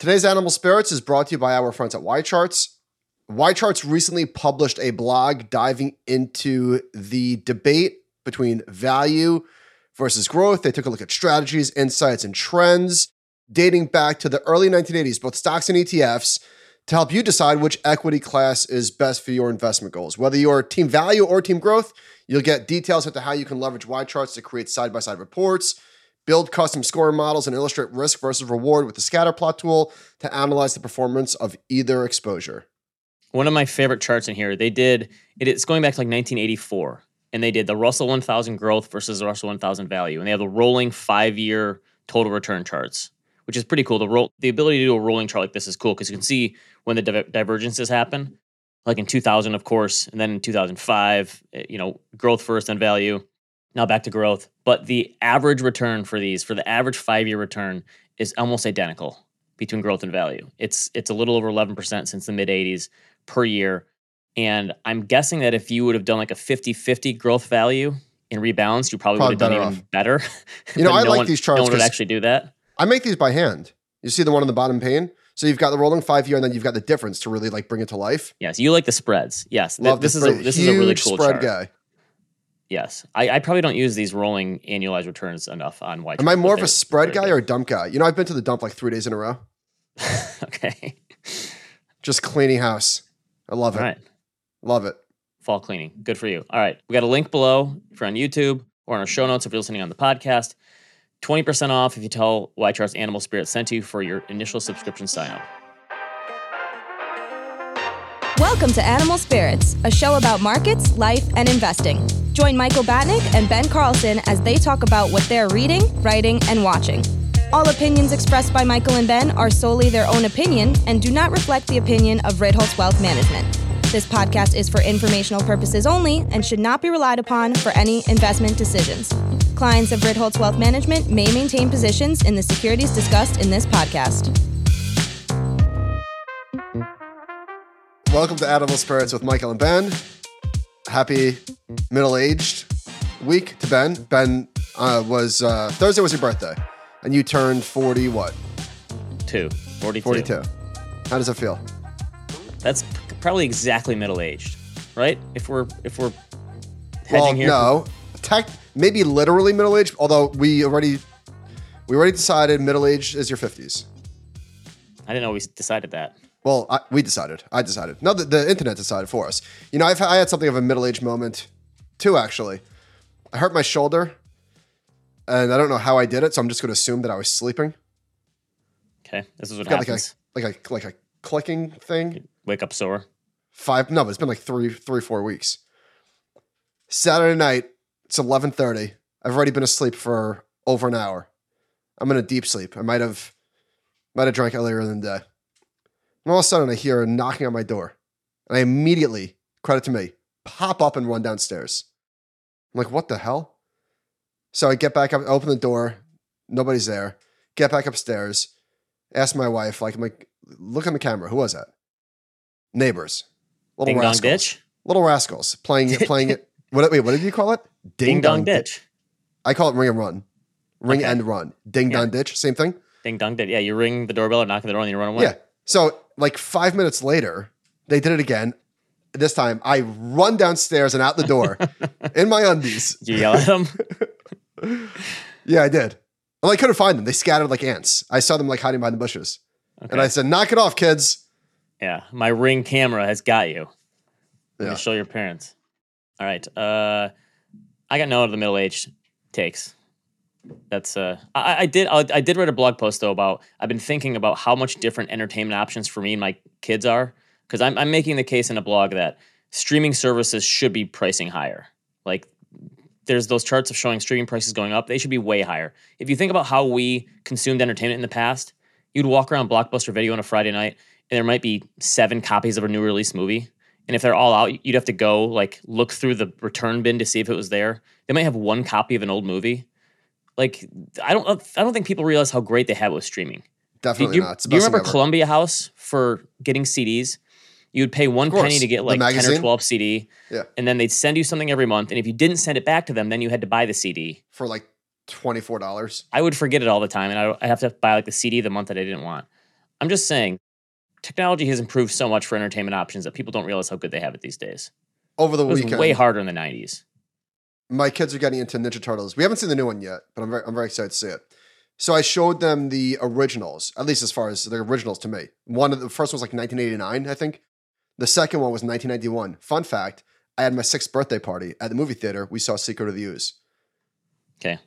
Today's Animal Spirits is brought to you by our friends at YCharts. YCharts recently published a blog diving into the debate between value versus growth. They took a look at strategies, insights, and trends dating back to the early 1980s, both stocks and ETFs, to help you decide which equity class is best for your investment goals. Whether you're team value or team growth, you'll get details into how you can leverage YCharts to create side by side reports build custom scoring models, and illustrate risk versus reward with the scatter plot tool to analyze the performance of either exposure. One of my favorite charts in here, they did it's going back to like 1984, and they did the Russell 1000 growth versus the Russell 1000 value, and they have the rolling five year total return charts, which is pretty cool. The roll, the ability to do a rolling chart like this is cool because you can see when the diver- divergences happen, like in 2000, of course, and then in 2005, eh, you know, growth first and value. Now back to growth, but the average return for these, for the average five year return, is almost identical between growth and value. It's it's a little over 11% since the mid 80s per year. And I'm guessing that if you would have done like a 50 50 growth value in rebalance, you probably, probably would have done even better. You know, I no like one, these charts. No one would actually do that. I make these by hand. You see the one on the bottom pane? So you've got the rolling five year, and then you've got the difference to really like bring it to life. Yes, you like the spreads. Yes, Love this, is a, this is a really cool spread chart. guy. Yes, I, I, probably don't use these rolling annualized returns enough on white. Am I more of a spread guy or a dump guy? You know, I've been to the dump like three days in a row. okay. Just cleaning house. I love it. Love it. Fall cleaning. Good for you. All right. We got a link below if you're on YouTube or in our show notes if you're listening on the podcast. 20% off if you tell YCharts Animal Spirit sent you for your initial subscription sign up. Welcome to Animal Spirits, a show about markets, life, and investing. Join Michael Batnick and Ben Carlson as they talk about what they're reading, writing, and watching. All opinions expressed by Michael and Ben are solely their own opinion and do not reflect the opinion of Ritholtz Wealth Management. This podcast is for informational purposes only and should not be relied upon for any investment decisions. Clients of Ritholtz Wealth Management may maintain positions in the securities discussed in this podcast. Welcome to Animal Spirits with Michael and Ben. Happy middle aged week to Ben. Ben uh, was uh, Thursday was your birthday, and you turned 40 what? Two. 42. 42. How does it feel? That's probably exactly middle aged, right? If we're if we're hedging well, here. No, tech, maybe literally middle aged. Although we already we already decided middle aged is your 50s. I didn't know we decided that. Well, I, we decided. I decided. No, the, the internet decided for us. You know, I've, I had something of a middle aged moment too, actually. I hurt my shoulder, and I don't know how I did it, so I'm just going to assume that I was sleeping. Okay, this is what got happens. Like a, like a like a clicking thing. You wake up sore. Five? No, it's been like three, three, four weeks. Saturday night. It's 11:30. I've already been asleep for over an hour. I'm in a deep sleep. I might have might have drank earlier in the day. And all of a sudden, I hear a knocking on my door. And I immediately, credit to me, pop up and run downstairs. I'm like, what the hell? So I get back up, open the door. Nobody's there. Get back upstairs. Ask my wife, like, I'm like, look on the camera. Who was that? Neighbors. Little Ding rascals. Dong ditch? Little rascals playing it, playing it. What, wait, what did you call it? Ding, Ding dong, ditch. ditch. I call it ring and run. Ring okay. and run. Ding yeah. dong ditch. Same thing. Ding dong ditch. Yeah, you ring the doorbell or knock on the door and you run away. Yeah. So like five minutes later, they did it again. This time, I run downstairs and out the door in my undies. You yell at them? yeah, I did. Well, I couldn't find them. They scattered like ants. I saw them like hiding behind the bushes. Okay. And I said, knock it off, kids. Yeah, my ring camera has got you. Yeah. Show your parents. All right. Uh, I got no out of the middle aged takes. That's uh, I, I did I, I did write a blog post though about I've been thinking about how much different entertainment options for me and my kids are because I'm I'm making the case in a blog that streaming services should be pricing higher. Like there's those charts of showing streaming prices going up. They should be way higher. If you think about how we consumed entertainment in the past, you'd walk around Blockbuster Video on a Friday night and there might be seven copies of a new release movie. And if they're all out, you'd have to go like look through the return bin to see if it was there. They might have one copy of an old movie like I don't I don't think people realize how great they have with streaming. Definitely do, not. do you remember Columbia House for getting CDs? You would pay one penny to get like ten or twelve CD, yeah, and then they'd send you something every month. And if you didn't send it back to them, then you had to buy the CD for like twenty four dollars. I would forget it all the time, and I I have to buy like the CD the month that I didn't want. I'm just saying, technology has improved so much for entertainment options that people don't realize how good they have it these days. Over the It was weekend, way harder in the 90s. My kids are getting into Ninja Turtles. We haven't seen the new one yet, but I'm very, I'm very excited to see it. So I showed them the originals, at least as far as the originals to me. One of the first one was like 1989, I think. The second one was 1991. Fun fact: I had my sixth birthday party at the movie theater. We saw Secret of the Ooze. Okay.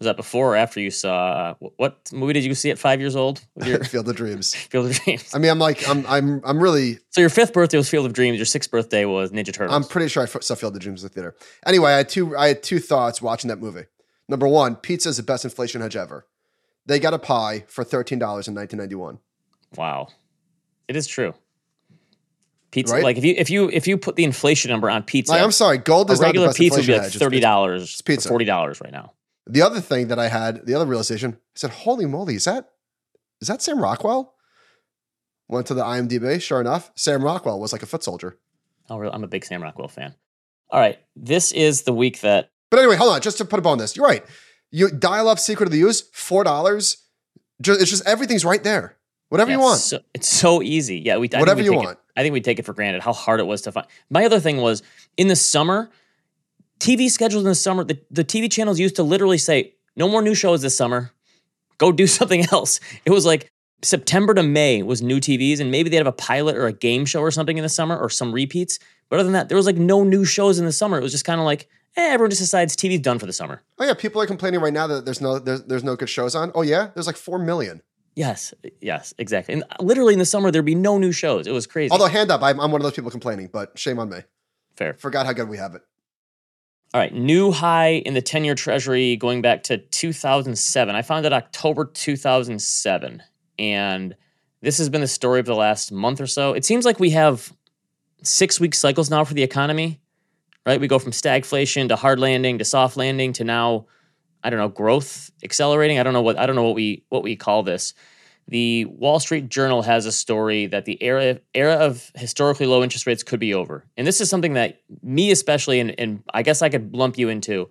Was that before or after you saw uh, what movie did you see at five years old your Field of Dreams. Field of Dreams? I mean, I'm like, I'm, I'm, I'm really So your fifth birthday was Field of Dreams. Your sixth birthday was Ninja Turtles. I'm pretty sure I saw Field of Dreams in the theater. Anyway, I had two I had two thoughts watching that movie. Number one, pizza is the best inflation hedge ever. They got a pie for thirteen dollars in 1991. wow, it is true. Pizza, Right? like if you if you if you put the inflation number on pizza, Like, I'm sorry, gold is not the regular best pizza would be like thirty dollars, forty dollars right now. The other thing that I had, the other realization, I said, "Holy moly, is that is that Sam Rockwell?" Went to the IMDb. Sure enough, Sam Rockwell was like a foot soldier. Oh, really? I'm a big Sam Rockwell fan. All right, this is the week that But anyway, hold on. Just to put a bow on this, you're right. You dial up Secret of the Ooze, four dollars. It's just everything's right there. Whatever yeah, you want. it's so, it's so easy. Yeah, we I Whatever we you take it- want. I think we take it for granted how hard it was to find. My other thing was in the summer, TV schedules in the summer. The, the TV channels used to literally say, "No more new shows this summer. Go do something else." It was like September to May was new TVs, and maybe they'd have a pilot or a game show or something in the summer or some repeats. But other than that, there was like no new shows in the summer. It was just kind of like, eh, everyone just decides TV's done for the summer. Oh yeah, people are complaining right now that there's no there's, there's no good shows on. Oh yeah, there's like four million. Yes, yes, exactly. And literally in the summer, there'd be no new shows. It was crazy. Although hand up, I'm, I'm one of those people complaining, but shame on me. Fair. Forgot how good we have it. All right, new high in the 10 year treasury going back to 2007. I found it October 2007. And this has been the story of the last month or so. It seems like we have six week cycles now for the economy, right? We go from stagflation to hard landing to soft landing to now, I don't know, growth accelerating. I don't know what I don't know what we what we call this. The Wall Street Journal has a story that the era era of historically low interest rates could be over. And this is something that me especially and, and I guess I could lump you into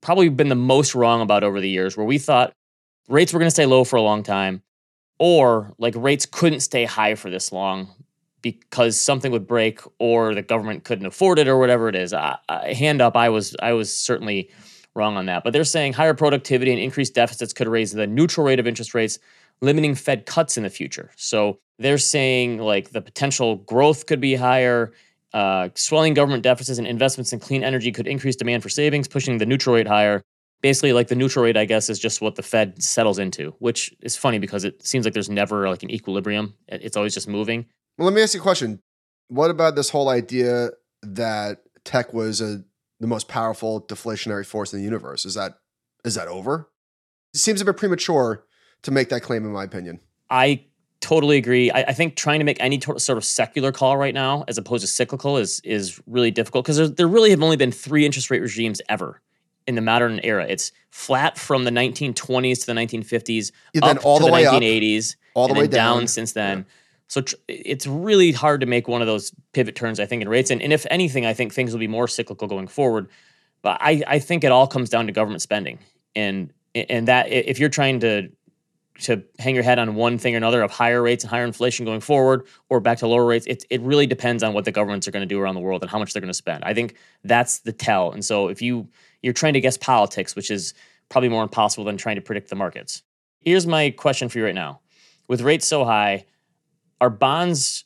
probably been the most wrong about over the years where we thought rates were going to stay low for a long time or like rates couldn't stay high for this long because something would break or the government couldn't afford it or whatever it is. I, I, hand up, I was I was certainly wrong on that. But they're saying higher productivity and increased deficits could raise the neutral rate of interest rates, limiting Fed cuts in the future. So they're saying like the potential growth could be higher. Uh, swelling government deficits and investments in clean energy could increase demand for savings, pushing the neutral rate higher. Basically, like the neutral rate, I guess, is just what the Fed settles into, which is funny because it seems like there's never like an equilibrium. It's always just moving. Well, let me ask you a question. What about this whole idea that tech was a, the most powerful deflationary force in the universe? Is that is that over? It seems a bit premature to make that claim, in my opinion. I totally agree. I, I think trying to make any to- sort of secular call right now, as opposed to cyclical, is is really difficult because there really have only been three interest rate regimes ever in the modern era. It's flat from the 1920s to the 1950s, And then all to the the way up, 1980s, all the and way down, down. since then. So tr- it's really hard to make one of those pivot turns, I think, in rates. And, and if anything, I think things will be more cyclical going forward. But I, I think it all comes down to government spending, and and that if you're trying to to hang your head on one thing or another of higher rates and higher inflation going forward or back to lower rates, it, it really depends on what the governments are going to do around the world and how much they're going to spend. I think that's the tell. And so if you you're trying to guess politics, which is probably more impossible than trying to predict the markets. Here's my question for you right now. With rates so high, are bonds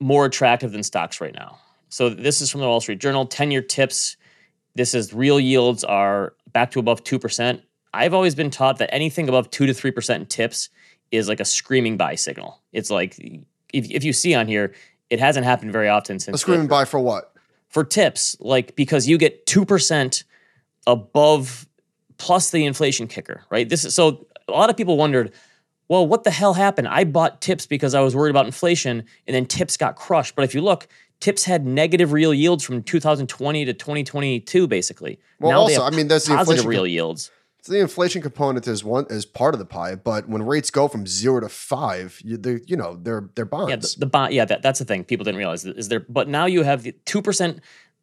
more attractive than stocks right now? So this is from the Wall Street Journal, 10-year tips. This is real yields are back to above 2%. I've always been taught that anything above 2 to 3% in tips is like a screaming buy signal. It's like if, if you see on here, it hasn't happened very often since A screaming buy for what? for tips, like because you get 2% above plus the inflation kicker, right? This is so a lot of people wondered, well, what the hell happened? I bought tips because I was worried about inflation and then tips got crushed. But if you look, tips had negative real yields from 2020 to 2022 basically. Well, now they also, I mean, there's the inflation real yields. So the inflation component is one is part of the pie, but when rates go from zero to five, you, they're you know they're they're bonds. Yeah, the, the bond. Yeah, that, that's the thing people didn't realize is there. But now you have the two percent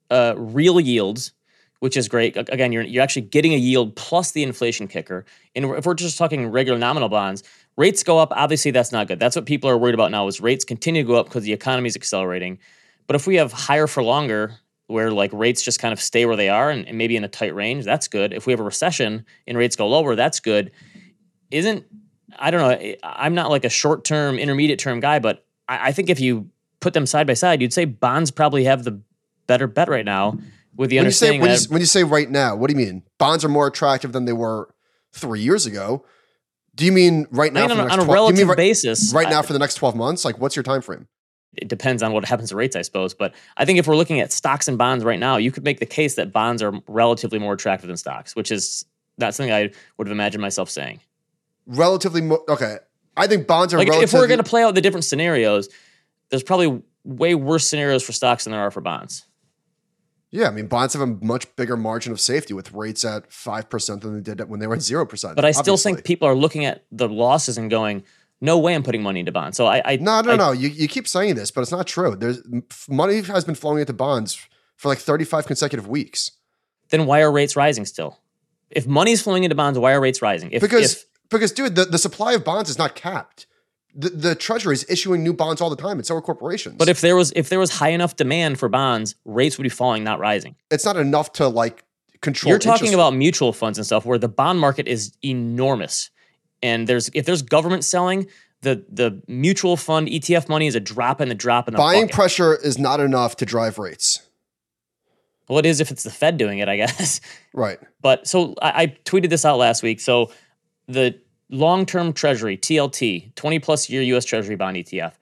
uh, real yields, which is great. Again, you're you're actually getting a yield plus the inflation kicker. And if we're just talking regular nominal bonds, rates go up. Obviously, that's not good. That's what people are worried about now. Is rates continue to go up because the economy is accelerating. But if we have higher for longer, where like rates just kind of stay where they are and, and maybe in a tight range, that's good. If we have a recession and rates go lower, that's good. Isn't I don't know. I'm not like a short term, intermediate term guy, but I, I think if you put them side by side, you'd say bonds probably have the better bet right now with the when understanding you say, when, that you, when you say right now, what do you mean? Bonds are more attractive than they were three years ago. Do you mean right now I mean, for on, the a- next on a 12 you relative right, basis, right I- now for the next 12 months? Like what's your time frame? it depends on what happens to rates, I suppose. But I think if we're looking at stocks and bonds right now, you could make the case that bonds are relatively more attractive than stocks, which is not something I would have imagined myself saying. Relatively mo- okay. I think bonds are Like relatively if we're going to play out the different scenarios, there's probably way worse scenarios for stocks than there are for bonds. Yeah, I mean bonds have a much bigger margin of safety with rates at 5% than they did when they were at 0%. But I still obviously. think people are looking at the losses and going, "No way, I'm putting money into bonds." So I, I No, no, I- no. You, you keep saying this, but it's not true. There's money has been flowing into bonds for like 35 consecutive weeks. Then why are rates rising still? If money's flowing into bonds, why are rates rising? If, Because if because dude, the, the supply of bonds is not capped. The, the treasury is issuing new bonds all the time, and so are corporations. but if there was if there was high enough demand for bonds, rates would be falling, not rising. it's not enough to like control. You're talking about mutual funds and stuff where the bond market is enormous. And there's if there's government selling, the the mutual fund ETF money is a drop in the drop in the buying bucket. pressure is not enough to drive rates. well, it is if it's the Fed doing it, I guess. Right. But so I, I tweeted this out last week. So the long-term Treasury TLT, 20 plus year U.S. Treasury bond ETF,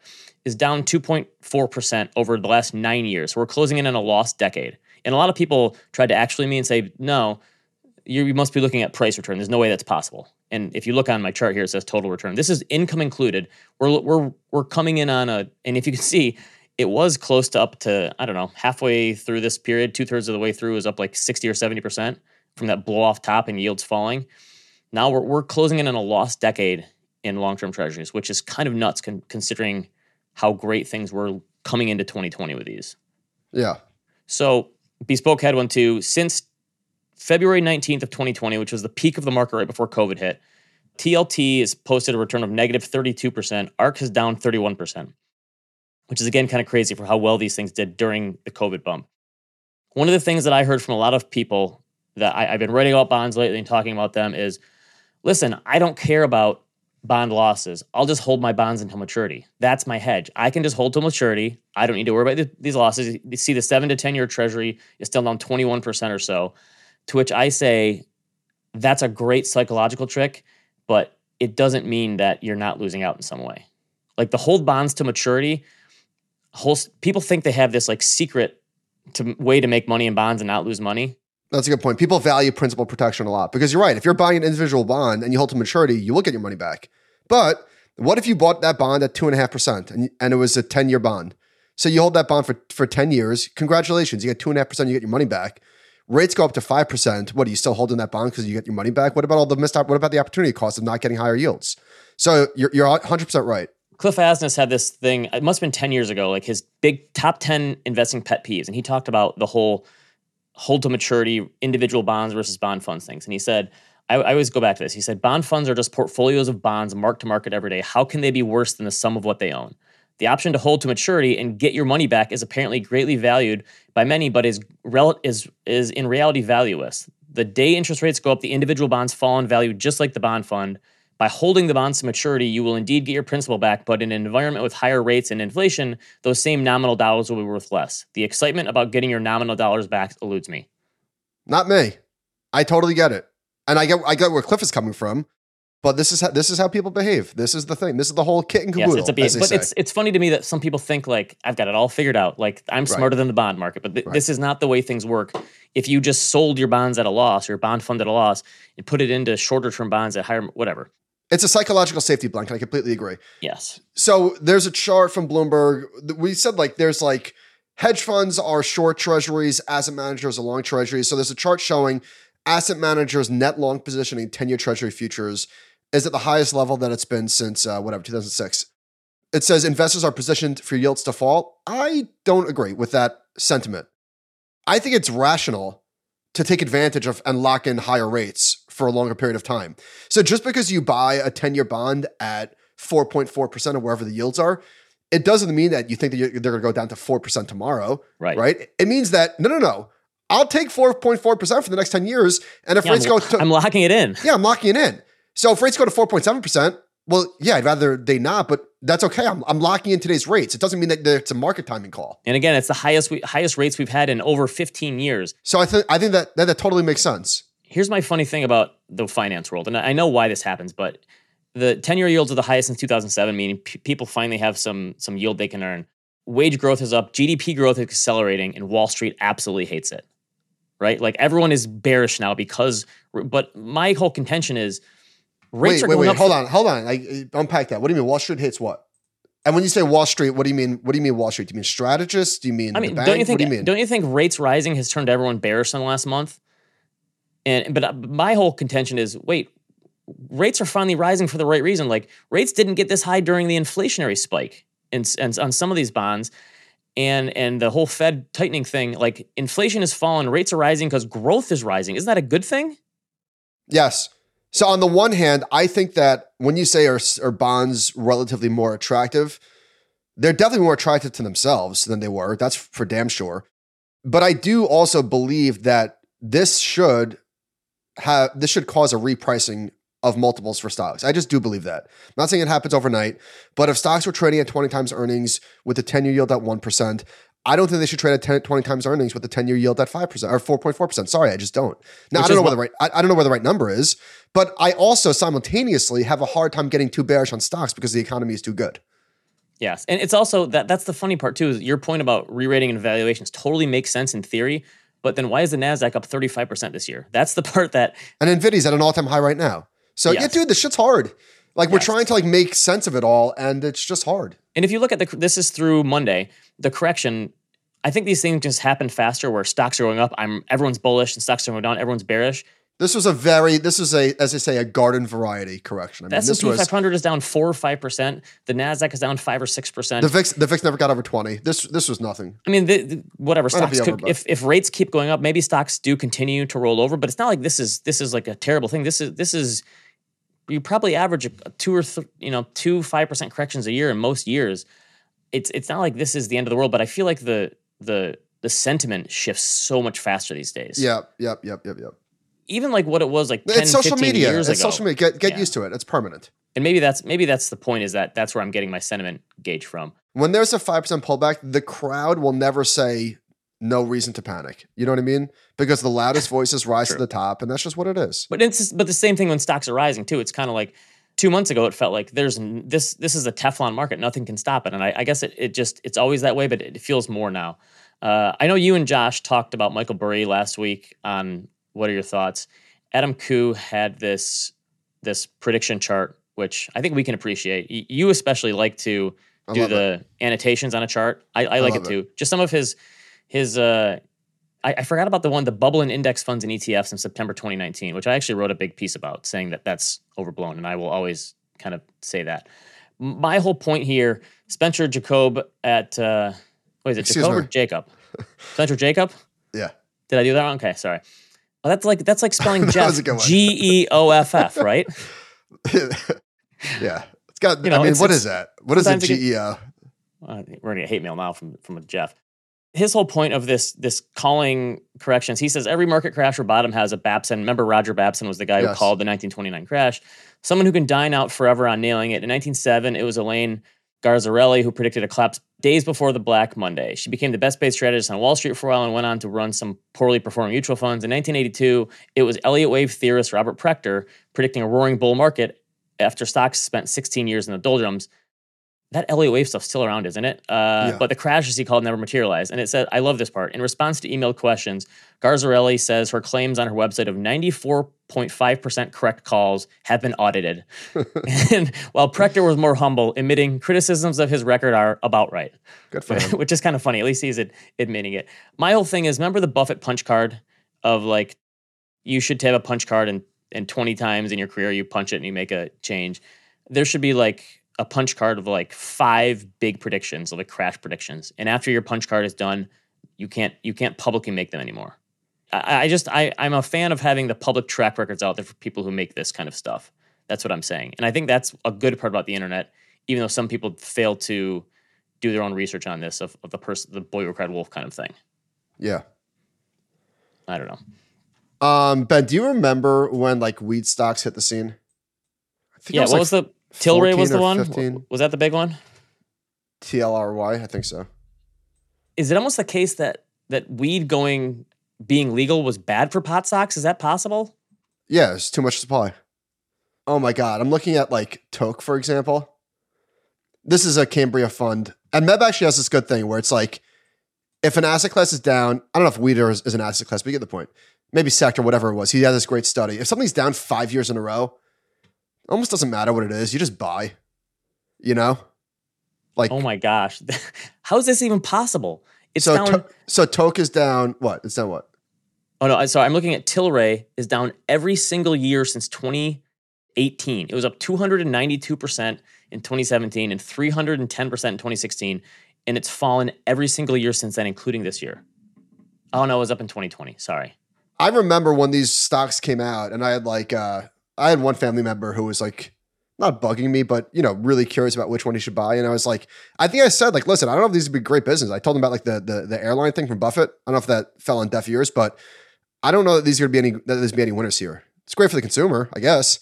is down 2.4 percent over the last nine years. We're closing in on a lost decade. And a lot of people tried to actually me and say, no, you, must be looking at price return. There's no way that's possible. And if you look on my chart here, it says total return. This is income included. We're we're we're coming in on a, and if you can see, it was close to up to I don't know halfway through this period, two thirds of the way through is up like 60 or 70 percent from that blow off top and yields falling. Now we're we're closing in on a lost decade in long term treasuries, which is kind of nuts con- considering how great things were coming into 2020 with these. Yeah. So Bespoke had one too. Since February 19th of 2020, which was the peak of the market right before COVID hit, TLT has posted a return of negative 32%. ARC is down 31%, which is again kind of crazy for how well these things did during the COVID bump. One of the things that I heard from a lot of people that I, I've been writing about bonds lately and talking about them is listen, I don't care about bond losses. I'll just hold my bonds until maturity. That's my hedge. I can just hold till maturity. I don't need to worry about th- these losses. You see, the seven to 10 year treasury is still down 21% or so. To which I say, that's a great psychological trick, but it doesn't mean that you're not losing out in some way. Like the hold bonds to maturity, whole, people think they have this like secret to way to make money in bonds and not lose money. That's a good point. People value principal protection a lot because you're right. If you're buying an individual bond and you hold to maturity, you will get your money back. But what if you bought that bond at two and and it was a 10 year bond? So you hold that bond for, for 10 years. Congratulations. You get two and a half percent, you get your money back. Rates go up to five percent. What are you still holding that bond because you get your money back? What about all the missed? What about the opportunity cost of not getting higher yields? So you're you're 100 percent right. Cliff Asness had this thing, it must have been 10 years ago, like his big top 10 investing pet peeves. And he talked about the whole hold to maturity, individual bonds versus bond funds things. And he said, I, I always go back to this. He said, bond funds are just portfolios of bonds marked to market every day. How can they be worse than the sum of what they own? The option to hold to maturity and get your money back is apparently greatly valued by many, but is rel- is is in reality valueless. The day interest rates go up, the individual bonds fall in value just like the bond fund. By holding the bonds to maturity, you will indeed get your principal back, but in an environment with higher rates and inflation, those same nominal dollars will be worth less. The excitement about getting your nominal dollars back eludes me. Not me. I totally get it, and I get I get where Cliff is coming from. But this is how this is how people behave. This is the thing. This is the whole kit and caboodle. Yes, it's a B. as they But say. it's it's funny to me that some people think like I've got it all figured out. Like I'm smarter than the bond market. But th- Right. this is not the way things work. If you just sold your bonds at a loss or your bond fund at a loss and put it into shorter term bonds at higher whatever. It's a psychological safety blanket. I completely agree. Yes. So there's a chart from Bloomberg. We said like there's like hedge funds are short treasuries, asset managers are long treasuries. So there's a chart showing asset managers' net long positioning 10 year treasury futures is at the highest level that it's been since uh, whatever, 2006. It says investors are positioned for yields to fall. I don't agree with that sentiment. I think it's rational to take advantage of and lock in higher rates for a longer period of time. So just because you buy a 10 year bond at 4.4% or wherever the yields are, it doesn't mean that you think that they're going to go down to 4% tomorrow. Right. Right. It means that, no, no, no. I'll take 4.4% for the next 10 years. And if Yeah, rates I'm, go to, I'm locking it in. yeah, I'm locking it in. So if rates go to 4.7%, well, yeah, I'd rather they not, but that's okay. I'm, I'm locking in today's rates. It doesn't mean that it's a market timing call. And again, it's the highest we, highest rates we've had in over 15 years. So I think I think that, that that totally makes sense. Here's my funny thing about the finance world, and I know why this happens, but the 10-year yields are the highest since 2007, meaning p- people finally have some some yield they can earn. Wage growth is up, GDP growth is accelerating, and Wall Street absolutely hates it. Right? Like everyone is bearish now because. But my whole contention is rates wait, are wait, wait. Hold on, hold on. I, unpack that. What do you mean? Wall Street hates what? And when you say Wall Street, what do you mean? What do you mean Wall Street? Do you mean strategists? Do you mean I the mean, bank? don't you think? what do you mean? Don't you think rates rising has turned everyone bearish in the last month? And but uh, my whole contention is, wait, rates are finally rising for the right reason. Like rates didn't get this high during the inflationary spike, and, and on some of these bonds, and and the whole Fed tightening thing. Like inflation has fallen, rates are rising because growth is rising. Isn't that a good thing? Yes. So on the one hand, I think that when you say are, are bonds relatively more attractive, they're definitely more attractive to themselves than they were. That's for damn sure. But I do also believe that this should have this should cause a repricing of multiples for stocks. I just do believe that. I'm not saying it happens overnight, but if stocks were trading at 20 times earnings with a 10 year yield at 1%, I don't think they should trade at 10, 20 times earnings with a 10 year yield at 5% or 4.4%. Sorry, I just don't. Now, Which I don't know what- the right I, I don't know where the right number is, but I also simultaneously have a hard time getting too bearish on stocks because the economy is too good. Yes, and it's also that that's the funny part too. Is your point about re-rating and valuations totally makes sense in theory, but then why is the Nasdaq up thirty five percent this year? That's the part that And Nvidia's at an all time high right now. So yeah, dude, this shit's hard. Like we're Yes. trying to like make sense of it all, and it's just hard. And if you look at the, this is through Monday, the correction. I think these things just happen faster, where stocks are going up. I'm everyone's bullish, and stocks are going down. Everyone's bearish. This was a very this was a as they say a garden variety correction. I mean, The this S&P was 500 is down four or five percent. The Nasdaq is down five or six percent. the VIX. The VIX never got over twenty. This this was nothing. I mean, the, the- whatever stocks could, if if rates keep going up, maybe stocks do continue to roll over. But it's not like this is this is like a terrible thing. This is this is you probably average two or th- you know two five percent corrections a year in most years. It's it's not like this is the end of the world. But I feel like the the the sentiment shifts so much faster these days. Yep, yep, yep, yep, yep. even like what it was like 10, It's social 15 media. years It's ago. social media. Get get Yeah. used to it. It's permanent. And maybe that's maybe that's the point is that that's where I'm getting my sentiment gauge from. When there's a five percent pullback, the crowd will never say no reason to panic. You know what I mean? Because the loudest voices rise to the top, and that's just what it is. But it's just- but the same thing when stocks are rising too. It's kind of like two months ago it felt like there's this this is a Teflon market, nothing can stop it. And I, I guess it, it just it's always that way, but it feels more now. Uh, I know you and Josh talked about Michael Burry last week on what are your thoughts. Adam Koo had this this prediction chart, which I think we can appreciate. You especially like to do the it. annotations on a chart. I, I, like it love it. too. Just some of his his uh I, I forgot about the one the bubble in index funds and ETFs in September 2019, which I actually wrote a big piece about, saying that that's overblown, and I will always kind of say that. My whole point here, Spencer Jacob at uh, what is it, Excuse Jacob or. Jacob? Spencer Jacob? Yeah. Did I do that wrong? Okay, sorry. Well, that's like that's like spelling Jeff was a good one. G E O F F, right? yeah. It's got. You know, I mean, what is that? What is a sometimes it GEO? uh, we're gonna get hate mail now from from a Jeff. His whole point of this this calling corrections, he says every market crash or bottom has a Babson. Remember, Roger Babson was the guy who called the 1929 crash. Someone who can dine out forever on nailing it. In 1907, it was Elaine Garzarelli who predicted a collapse days before the Black Monday. She became the best paid strategist on Wall Street for a while and went on to run some poorly performing mutual funds. In 1982, it was Elliott Wave theorist Robert Prechter predicting a roaring bull market after stocks spent 16 years in the doldrums that Elliott Wave stuff's still around, isn't it? Uh, Yeah. But the crash, as he called, never materialized. And it said, I love this part. In response to emailed questions, Garzarelli says her claims on her website of 94.5% correct calls have been audited. and while Prechter was more humble, admitting criticisms of his record are about right, Good for him. which is kind of funny. At least he's ad- admitting it. My whole thing is remember the Buffett punch card of like, you should have a punch card and, and 20 times in your career you punch it and you make a change. There should be like a punch card of like five big predictions, like crash predictions. And after your punch card is done, you can't you can't publicly make them anymore. I, I just I I'm a fan of having the public track records out there for people who make this kind of stuff. That's what I'm saying, and I think that's a good part about the internet. Even though some people fail to do their own research on this of, of the person, the boy who cried wolf kind of thing. Yeah. I don't know. Um, Ben, do you remember when like weed stocks hit the scene? I think yeah, was, what like was the Tilray was the one? 15? Was that the big one? TLRY, I think so. Is it almost the case that that weed going being legal was bad for pot stocks? Is that possible? Yeah, it's too much supply. Oh my god, I'm looking at like Toke, for example. This is a Cambria fund. And Meb actually has this good thing where it's like if an asset class is down, I don't know if weed is, is an asset class, but you get the point. Maybe sector, whatever it was. He had this great study. If something's down five years in a row, almost doesn't matter what it is. You just buy. You know? Like Oh my gosh. How is this even possible? It's so down to, so Toke is down what? It's down what? Oh no, sorry. I'm looking at Tilray is down every single year since 2018. It was up 292% in 2017 and 310% in 2016 and it's fallen every single year since then including this year. Oh no, it was up in 2020. Sorry. I remember when these stocks came out and I had like uh I had one family member who was like not bugging me, but you know, really curious about which one he should buy. And I was like, I think I said like, listen, I don't know if these would be great business. I told him about like the the, the airline thing from Buffett. I don't know if that fell on deaf ears, but I don't know that these are going to be any that there's be any winners here. It's great for the consumer, I guess.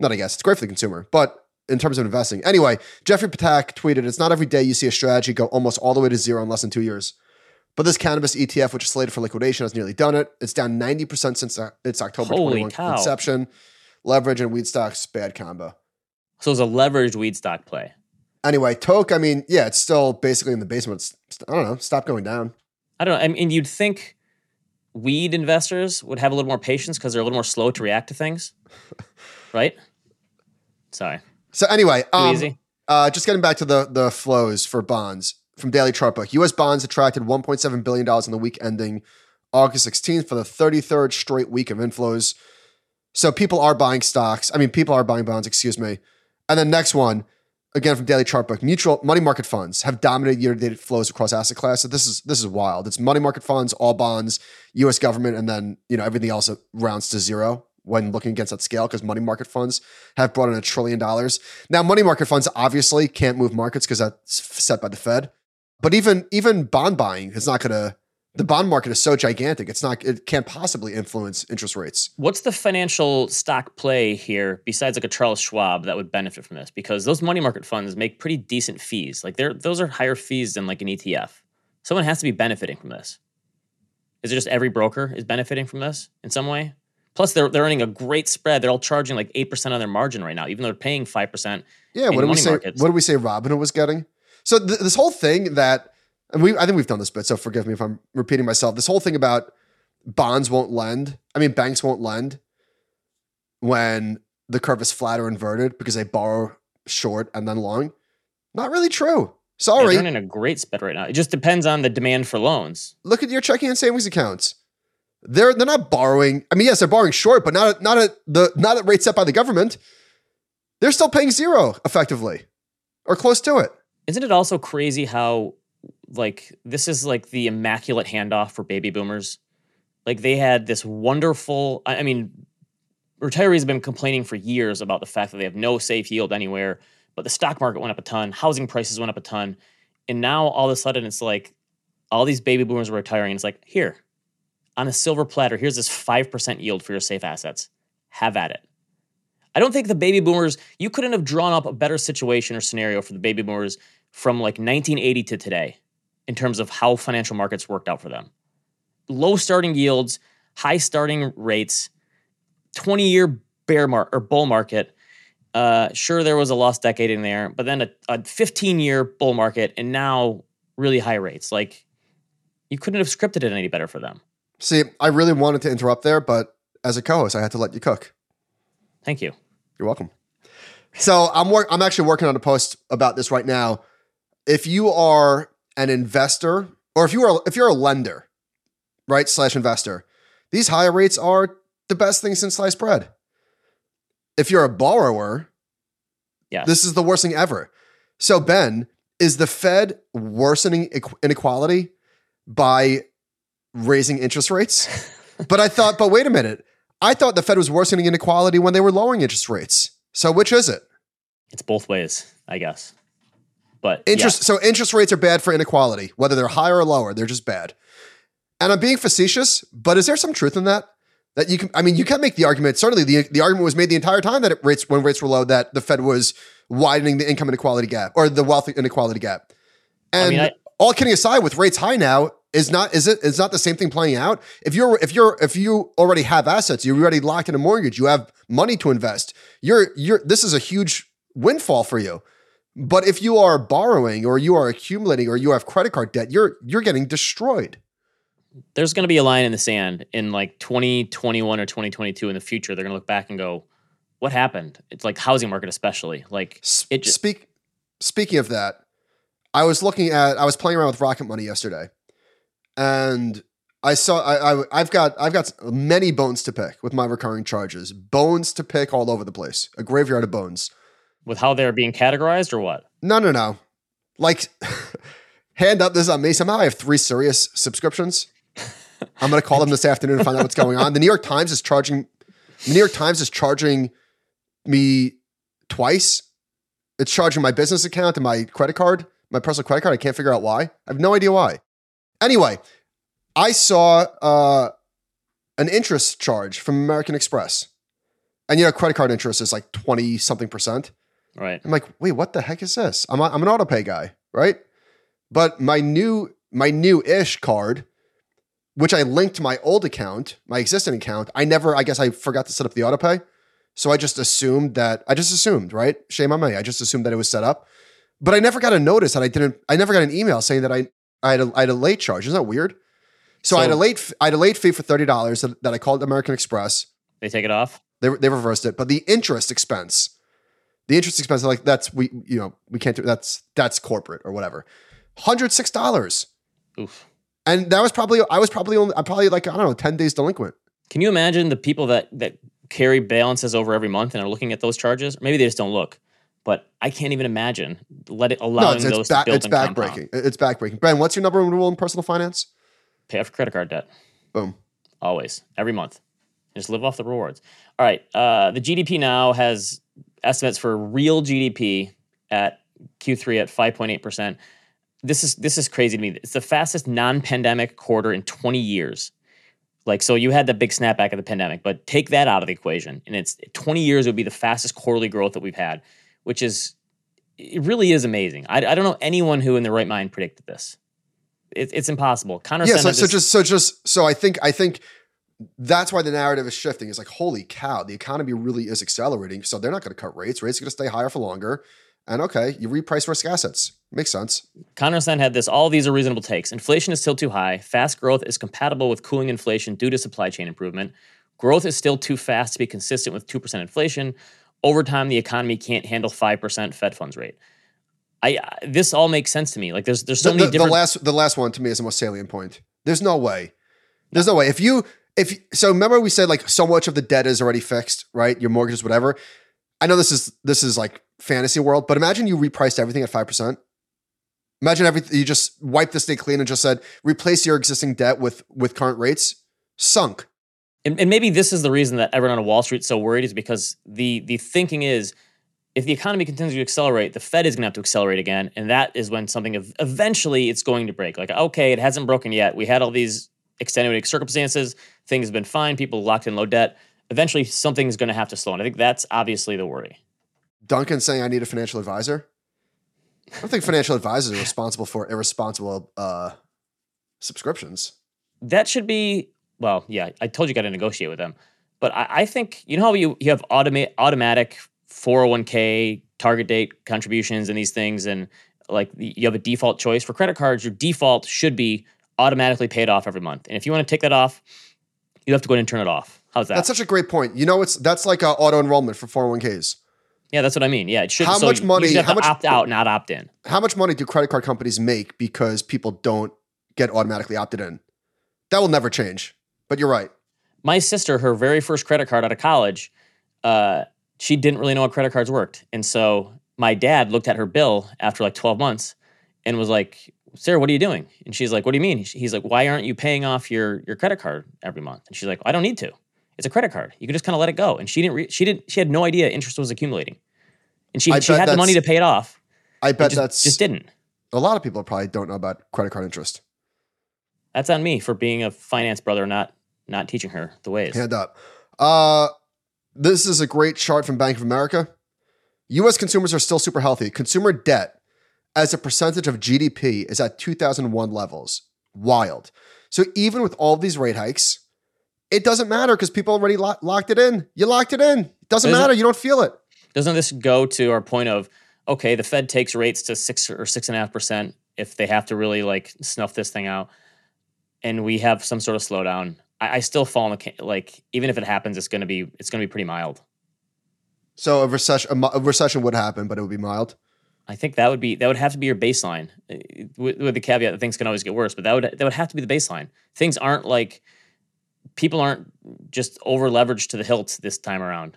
Not I guess it's great for the consumer, but in terms of investing, anyway, Jeffrey Ptak tweeted, "It's not every day you see a strategy go almost all the way to zero in less than two years." But this cannabis ETF, which is slated for liquidation, has nearly done it. It's down 90% since uh, its October Holy 21 cow. inception. Leverage and weed stocks, bad combo. So it's a leveraged weed stock play. Anyway, Toke, I mean, yeah, it's still basically in the basement. It's, I don't know, stop going down. I don't know. I mean, you'd think weed investors would have a little more patience because they're a little more slow to react to things, right? Sorry. So anyway, um, easy. Uh, just getting back to the the flows for bonds from Daily Chartbook. U.S. bonds attracted 1.7 billion dollars in the week ending August 16th for the 33rd straight week of inflows. So people are buying stocks. I mean, people are buying bonds. Excuse me. And then next one, again from Daily Chartbook, mutual money market funds have dominated year-to-date flows across asset classes. This is this is wild. It's money market funds, all bonds, U.S. government, and then you know everything else rounds to zero when looking against that scale because money market funds have brought in a trillion dollars. Now, money market funds obviously can't move markets because that's set by the Fed. But even even bond buying is not going to the bond market is so gigantic. It's not. It can't possibly influence interest rates. What's the financial stock play here besides like a Charles Schwab that would benefit from this? Because those money market funds make pretty decent fees. Like they're those are higher fees than like an ETF. Someone has to be benefiting from this. Is it just every broker is benefiting from this in some way? Plus, they're they're earning a great spread. They're all charging like eight percent on their margin right now, even though they're paying five percent. Yeah, what did we say? Markets. What did we say? Robinhood was getting. So th- this whole thing that we I think we've done this bit, so forgive me if I'm repeating myself. This whole thing about bonds won't lend. I mean, banks won't lend when the curve is flat or inverted because they borrow short and then long. Not really true. Sorry. They're in a great spread right now. It just depends on the demand for loans. Look at your checking and savings accounts. They're they're not borrowing. I mean, yes, they're borrowing short, but not at, not at the not at rates set by the government. They're still paying zero effectively, or close to it. Isn't it also crazy how like this is like the immaculate handoff for baby boomers. Like they had this wonderful. I mean, retirees have been complaining for years about the fact that they have no safe yield anywhere. But the stock market went up a ton, housing prices went up a ton, and now all of a sudden it's like all these baby boomers are retiring. It's like here, on a silver platter, here's this five percent yield for your safe assets. Have at it. I don't think the baby boomers, you couldn't have drawn up a better situation or scenario for the baby boomers from like 1980 to today in terms of how financial markets worked out for them. Low starting yields, high starting rates, 20 year bear market or bull market. Uh, sure, there was a lost decade in there, but then a, a 15 year bull market and now really high rates. Like you couldn't have scripted it any better for them. See, I really wanted to interrupt there, but as a co host, I had to let you cook. Thank you. You're welcome. So I'm work. I'm actually working on a post about this right now. If you are an investor, or if you are if you're a lender, right slash investor, these higher rates are the best thing since sliced bread. If you're a borrower, yes. this is the worst thing ever. So Ben, is the Fed worsening inequality by raising interest rates? but I thought, but wait a minute. I thought the Fed was worsening inequality when they were lowering interest rates. So which is it? It's both ways, I guess. But interest yeah. so interest rates are bad for inequality, whether they're higher or lower, they're just bad. And I'm being facetious, but is there some truth in that? That you can I mean you can make the argument, certainly the the argument was made the entire time that it rates when rates were low that the Fed was widening the income inequality gap or the wealth inequality gap. And I mean, I, all kidding aside, with rates high now, is not is it is not the same thing playing out? If you're if you're if you already have assets, you're already locked in a mortgage, you have money to invest. You're you're this is a huge windfall for you. But if you are borrowing or you are accumulating or you have credit card debt, you're you're getting destroyed. There's going to be a line in the sand in like 2021 or 2022 in the future. They're going to look back and go, "What happened?" It's like housing market, especially. Like it. Just- Speak. Speaking of that, I was looking at. I was playing around with Rocket Money yesterday, and I saw. I, I have got. I've got many bones to pick with my recurring charges. Bones to pick all over the place. A graveyard of bones with how they're being categorized or what? No, no, no. Like, hand up, this is on me. Somehow I have three Sirius subscriptions. I'm going to call them this afternoon to find out what's going on. The New York Times is charging, the New York Times is charging me twice. It's charging my business account and my credit card, my personal credit card. I can't figure out why. I have no idea why. Anyway, I saw uh, an interest charge from American Express. And you know, credit card interest is like 20 something percent. Right. I'm like, wait, what the heck is this? I'm, a, I'm an autopay guy, right? But my new my new ish card, which I linked to my old account, my existing account, I never, I guess I forgot to set up the autopay. So I just assumed that I just assumed, right? Shame on me. I just assumed that it was set up. But I never got a notice that I didn't, I never got an email saying that I I had a, I had a late charge. Isn't that weird? So, so I had a late I had a late fee for thirty dollars that, that I called American Express. They take it off. They, they reversed it, but the interest expense the interest expense, like that's we you know we can't do that's that's corporate or whatever. Hundred six dollars. Oof. And that was probably I was probably only I'm probably like I don't know ten days delinquent. Can you imagine the people that that carry balances over every month and are looking at those charges? Maybe they just don't look. But I can't even imagine let it allowing no, it's, it's those ba- to build It's backbreaking. It's backbreaking. Ben, what's your number one rule in personal finance? Pay off credit card debt. Boom. Always, every month. Just live off the rewards. All right. Uh, the GDP now has estimates for real GDP at Q3 at 5.8%. This is this is crazy to me. It's the fastest non-pandemic quarter in 20 years. Like so you had the big snapback of the pandemic, but take that out of the equation and it's 20 years would be the fastest quarterly growth that we've had, which is it really is amazing. I, I don't know anyone who in their right mind predicted this. It, it's impossible. Connor yeah, so, so just so just so I think I think that's why the narrative is shifting. It's like, holy cow, the economy really is accelerating. So they're not going to cut rates. Rates are going to stay higher for longer. And okay, you reprice risk assets. Makes sense. Connor Sen had this. All these are reasonable takes. Inflation is still too high. Fast growth is compatible with cooling inflation due to supply chain improvement. Growth is still too fast to be consistent with 2% inflation. Over time, the economy can't handle 5% Fed funds rate. I this all makes sense to me. Like there's there's so the, many the, different the last the last one to me is the most salient point. There's no way. There's no way. If you if so remember we said like so much of the debt is already fixed, right? Your mortgages, whatever. I know this is this is like fantasy world, but imagine you repriced everything at five percent. Imagine everything you just wiped the state clean and just said replace your existing debt with with current rates, sunk. And, and maybe this is the reason that everyone on Wall Street is so worried is because the the thinking is if the economy continues to accelerate, the Fed is going to have to accelerate again, and that is when something eventually it's going to break. Like okay, it hasn't broken yet. We had all these extenuating circumstances. Things have been fine. People locked in low debt. Eventually, something's going to have to slow. And I think that's obviously the worry. Duncan saying, I need a financial advisor. I don't think financial advisors are responsible for irresponsible uh, subscriptions. That should be, well, yeah, I told you got to negotiate with them. But I, I, think, you know how you, you have automate, automatic 401k target date contributions and these things, and like you have a default choice for credit cards, your default should be automatically paid off every month. And if you want to take that off, you have to go in and turn it off. How's that? That's such a great point. You know, it's that's like a auto enrollment for 401ks. Yeah, that's what I mean. Yeah, it should. How so much money? how much opt out, not opt in? How much money do credit card companies make because people don't get automatically opted in? That will never change. But you're right. My sister, her very first credit card out of college, uh, she didn't really know how credit cards worked, and so my dad looked at her bill after like 12 months and was like, Sarah, what are you doing? And she's like, what do you mean? He's like, why aren't you paying off your your credit card every month? And she's like, I don't need to. It's a credit card. You can just kind of let it go. And she didn't. Re- she didn't. She had no idea interest was accumulating, and she I she had the money to pay it off. I bet just, that's just didn't. a lot of people probably don't know about credit card interest. That's on me for being a finance brother, not not teaching her the ways. Hand up. Uh, this is a great chart from Bank of America. U.S. consumers are still super healthy. Consumer debt as a percentage of GDP is at 2001 levels. Wild. So even with all these rate hikes, it doesn't matter because people already lo- locked it in. You locked it in. It doesn't matter. You don't feel it. Doesn't this go to our point of okay, the Fed takes rates to six or six and a half percent if they have to really like snuff this thing out, and we have some sort of slowdown. I, I still fall in the like even if it happens, it's gonna be it's gonna be pretty mild. So a recession, a, a recession would happen, but it would be mild. I think that would be that would have to be your baseline, uh, with, with the caveat that things can always get worse. But that would that would have to be the baseline. Things aren't like people aren't just over leveraged to the hilt this time around,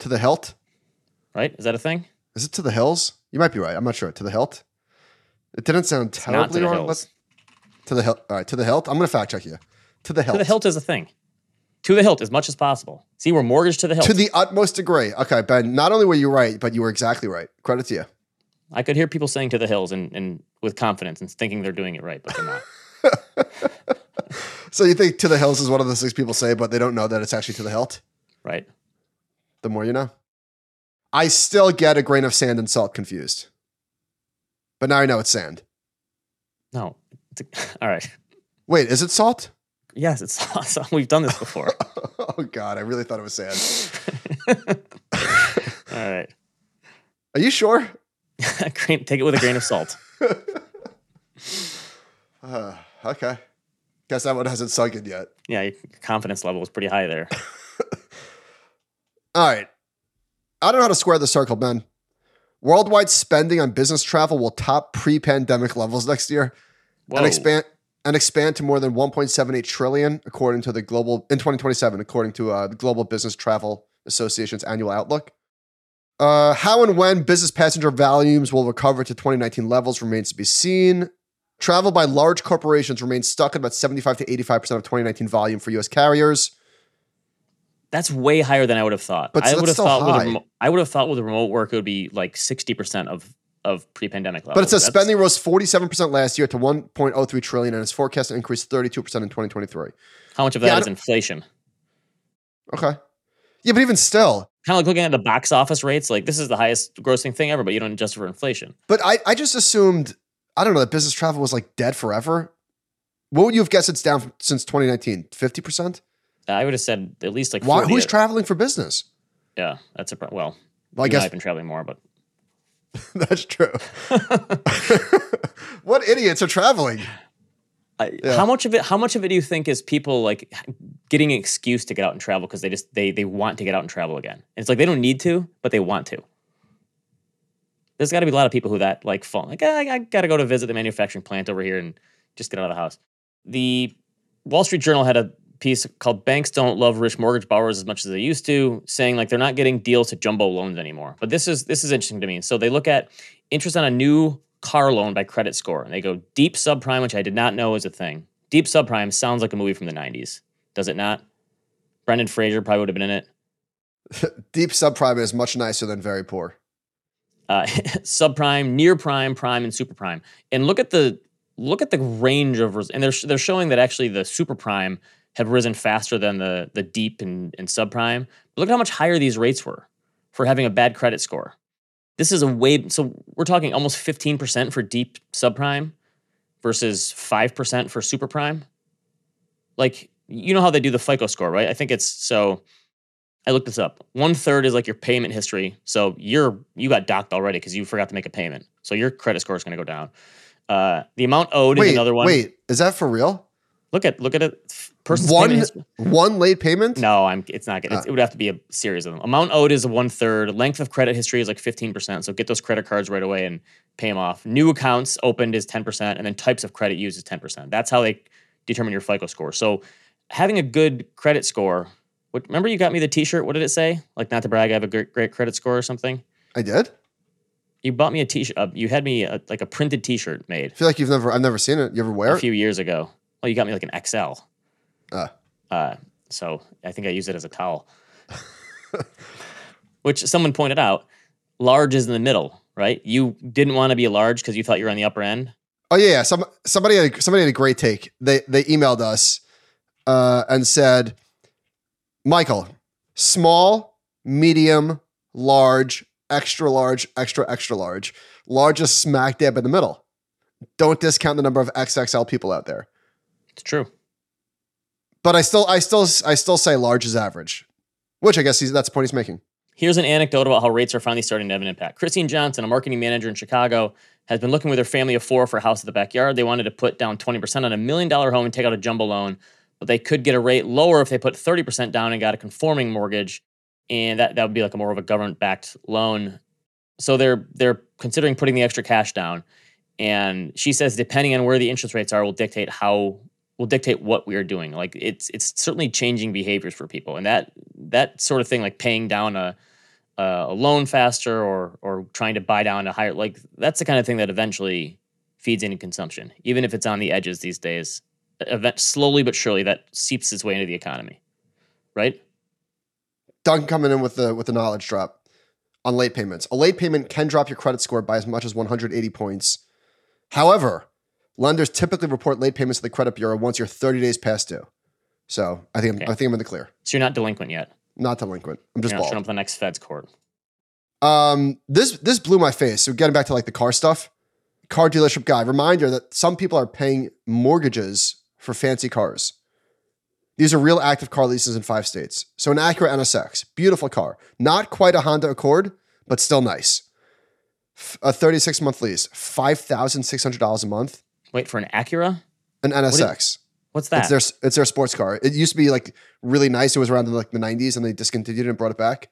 To the hilt? right? Is that a thing? Is it to the hills? You might be right. I'm not sure. To the hilt? It didn't sound terribly wrong. Let's- To the hilt. All right. To the hilt. I'm going to fact check you. To the hilt. To the hilt is a thing. To the hilt as much as possible. See, we're mortgaged to the hilt. To the utmost degree. Okay, Ben. Not only were you right, but you were exactly right. Credit to you. I could hear people saying to the hills and, and with confidence and thinking they're doing it right, but they're not. So you think to the hills is one of those things people say, but they don't know that it's actually to the hilt. right? The more you know. I still get a grain of sand and salt confused, but now I know it's sand. No. It's a- all right. Wait, is it salt? Yes, it's awesome. We've done this before. oh God, I really thought it was sand. all right. Are you sure? Take it with a grain of salt. Uh, okay. Guess that one hasn't sunk in yet. Yeah, your confidence level is pretty high there. All right. I don't know how to square the circle, Ben. Worldwide spending on business travel will top pre-pandemic levels next year Whoa. and expand and expand to more than 1.78 trillion according to the global in 2027 according to uh, the Global Business Travel Association's annual outlook. Uh, how and when business passenger volumes will recover to 2019 levels remains to be seen. Travel by large corporations remains stuck at about 75 to 85 percent of 2019 volume for U.S. carriers. That's way higher than I would have thought. But I would have thought with high. remo- I would have thought with remote work it would be like sixty percent of of pre-pandemic levels. But it says That's- spending rose 47% last year to 1.03 trillion and is forecast to increase 32% in 2023. How much of Yeah, that I is inflation? Okay. Yeah, but even still, Kind of like looking at the box office rates. Like this is the highest grossing thing ever, but you don't adjust for inflation. but I, I just assumed, I don't know, that business travel was like dead forever. What would you have guessed it's down from, since 2019? 50%? I would have said at least like Why, who's traveling for business? Yeah, that's a well. Well, I guess I've been traveling more, but that's true. what idiots are traveling? I, Yeah. how much of it? How much of it do you think is people like getting an excuse to get out and travel because they just they they want to get out and travel again? And it's like they don't need to, but they want to. There's got to be a lot of people who that like fall like "Ah, I, I got to go to visit the manufacturing plant over here and just get out of the house. The Wall Street Journal had a piece called "Banks Don't Love Rich Mortgage Borrowers as Much as They Used to," saying like they're not getting deals to jumbo loans anymore. But this is this is interesting to me. So they look at interest on a new car loan by credit score, and they go deep subprime, which I did not know was a thing. Deep subprime sounds like a movie from the '90s, does it not? Brendan Fraser probably would have been in it. Deep subprime is much nicer than very poor. uh, subprime, near prime, prime, and super prime. And look at the look at the range of res- and they're they're showing that actually the super prime have risen faster than the the deep and, and subprime. But look at how much higher these rates were for having a bad credit score. This is a way so we're talking almost 15% for deep subprime versus 5% for super prime. Like you know how they do the FICO score, right? I think it's so I looked this up. One third is like your payment history. So you're you got docked already because you forgot to make a payment. So your credit score is going to go down. Uh, the amount owed Wait, is another one. wait, is that for real? Look at look at it. Person's One payment one late payment? No, I'm. It's not good. It's, Ah. it would have to be a series of them. Amount owed is one third. Length of credit history is like fifteen percent. So get those credit cards right away and pay them off. New accounts opened is ten percent, and then types of credit used is ten percent. That's how they determine your FICO score. So having a good credit score. What, remember you got me the T-shirt. What did it say? Like not to brag, I have a great, great credit score or something. I did. You bought me a t-shirt. Uh, you had me a, like a printed t-shirt made I feel like you've never. I've never seen it. You ever wear a it? few years ago. Well, you got me like an XL. Ah. Uh, so I think I use it as a towel. Which someone pointed out, large is in the middle, right? You didn't want to be a large because you thought you were on the upper end. Oh yeah, yeah. Some somebody had a, somebody had a great take. They they emailed us uh, and said, Michael, small, medium, large, extra large, extra extra large, largest smack dab in the middle. Don't discount the number of XXL people out there. It's true. But I still I still I still say large is average, which I guess he's, that's the point he's making. Here's an anecdote about how rates are finally starting to have an impact. Christine Johnson, a marketing manager in Chicago, has been looking with her family of four for a house in the backyard. They wanted to put down 20% on a million dollar home and take out a jumbo loan, but they could get a rate lower if they put 30% down and got a conforming mortgage. And that, that would be like a more of a government backed loan. So they're they're considering putting the extra cash down. And she says depending on where the interest rates are will dictate how will dictate what we are doing. Like it's it's certainly changing behaviors for people. And that that sort of thing, like paying down a a loan faster or or trying to buy down a higher like that's the kind of thing that eventually feeds into consumption even if it's on the edges these days event slowly but surely that seeps its way into the economy right Duncan coming in with the with the knowledge drop on late payments. A late payment can drop your credit score by as much as 180 points. However, lenders typically report late payments to the credit bureau once you're 30 days past due. So I think I'm, Okay. I think I'm in the clear. so you're not delinquent yet Not delinquent. I'm just you're not showing up to the next fed's court Um, this this blew my face. So getting back to like the car stuff, car dealership guy. Reminder that some people are paying mortgages for fancy cars. These are real active car leases in five states. So an Acura NSX, beautiful car, not quite a Honda Accord, but still nice. F- A 36 month lease, five thousand six hundred dollars a month. Wait for an acura An NSX. what's that It's their it's their sports car. It used to be like really nice. It was around in like the 90s, and they discontinued it and brought it back.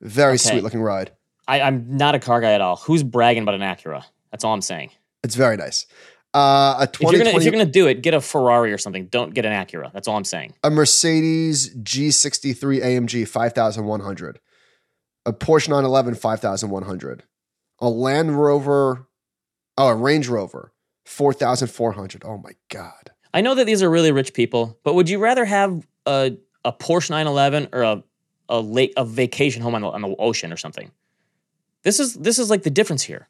Very Okay. sweet looking ride. I, i'm not a car guy at all who's bragging about an acura that's all i'm saying It's very nice. Uh, a if you're, gonna, if you're gonna do it get a ferrari or something don't get an acura that's all i'm saying a Mercedes G63 AMG 5100, a Porsche 911 5100, a Land Rover, oh, a Range Rover 4400. Oh my God. I know that these are really rich people, but would you rather have a, a Porsche 911 or a a lake a vacation home on the, on the ocean or something? This is this is like the difference here.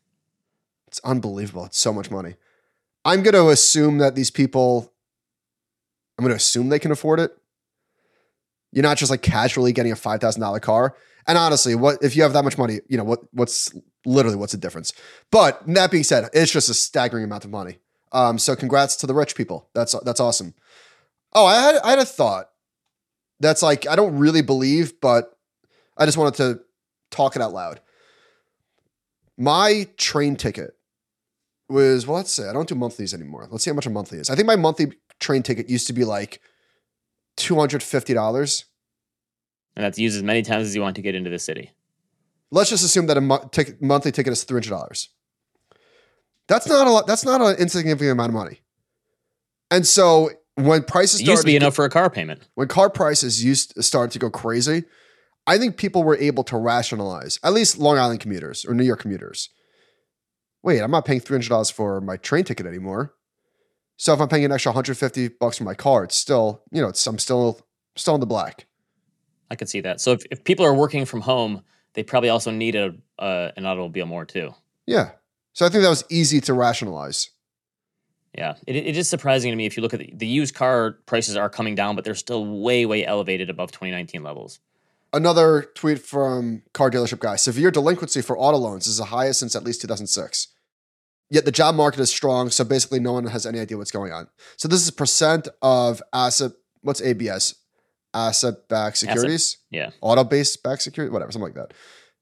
It's unbelievable. It's so much money. I'm going to assume that these people, I'm going to assume they can afford it. You're not just like casually getting a $5,000 car. And honestly, what if you have that much money, you know, what what's literally what's the difference? But that being said, it's just a staggering amount of money. Um, so congrats to the rich people. That's that's awesome. Oh, I had I had a thought that's like I don't really believe, but I just wanted to talk it out loud. My train ticket was well, let's say I don't do monthlies anymore. Let's see how much a monthly is. I think my monthly train ticket used to be like two hundred fifty dollars. And that's used as many times as you want to get into the city. Let's just assume that a mo- monthly ticket is three hundred dollars. That's not a lot. That's not an insignificant amount of money. And so when prices It used to be to enough for a car payment. when car prices used started to go crazy, I think people were able to rationalize, at least Long Island commuters or New York commuters. Wait, I'm not paying three hundred dollars for my train ticket anymore. So if I'm paying an extra 150 bucks for my car, it's still, you know, it's I'm still still in the black. I can see that. So if, if people are working from home, they probably also need a uh, an automobile more too. Yeah. So I think that was easy to rationalize. Yeah, it, it is surprising to me if you look at the, the used car prices are coming down, but they're still way way elevated above 2019 levels. Another tweet from car dealership guy: severe delinquency for auto loans is the highest since at least 2006. Yet the job market is strong, so basically no one has any idea what's going on. So this is percent of asset. What's ABS? Asset backed securities. yeah. Auto based backed security, whatever, something like that.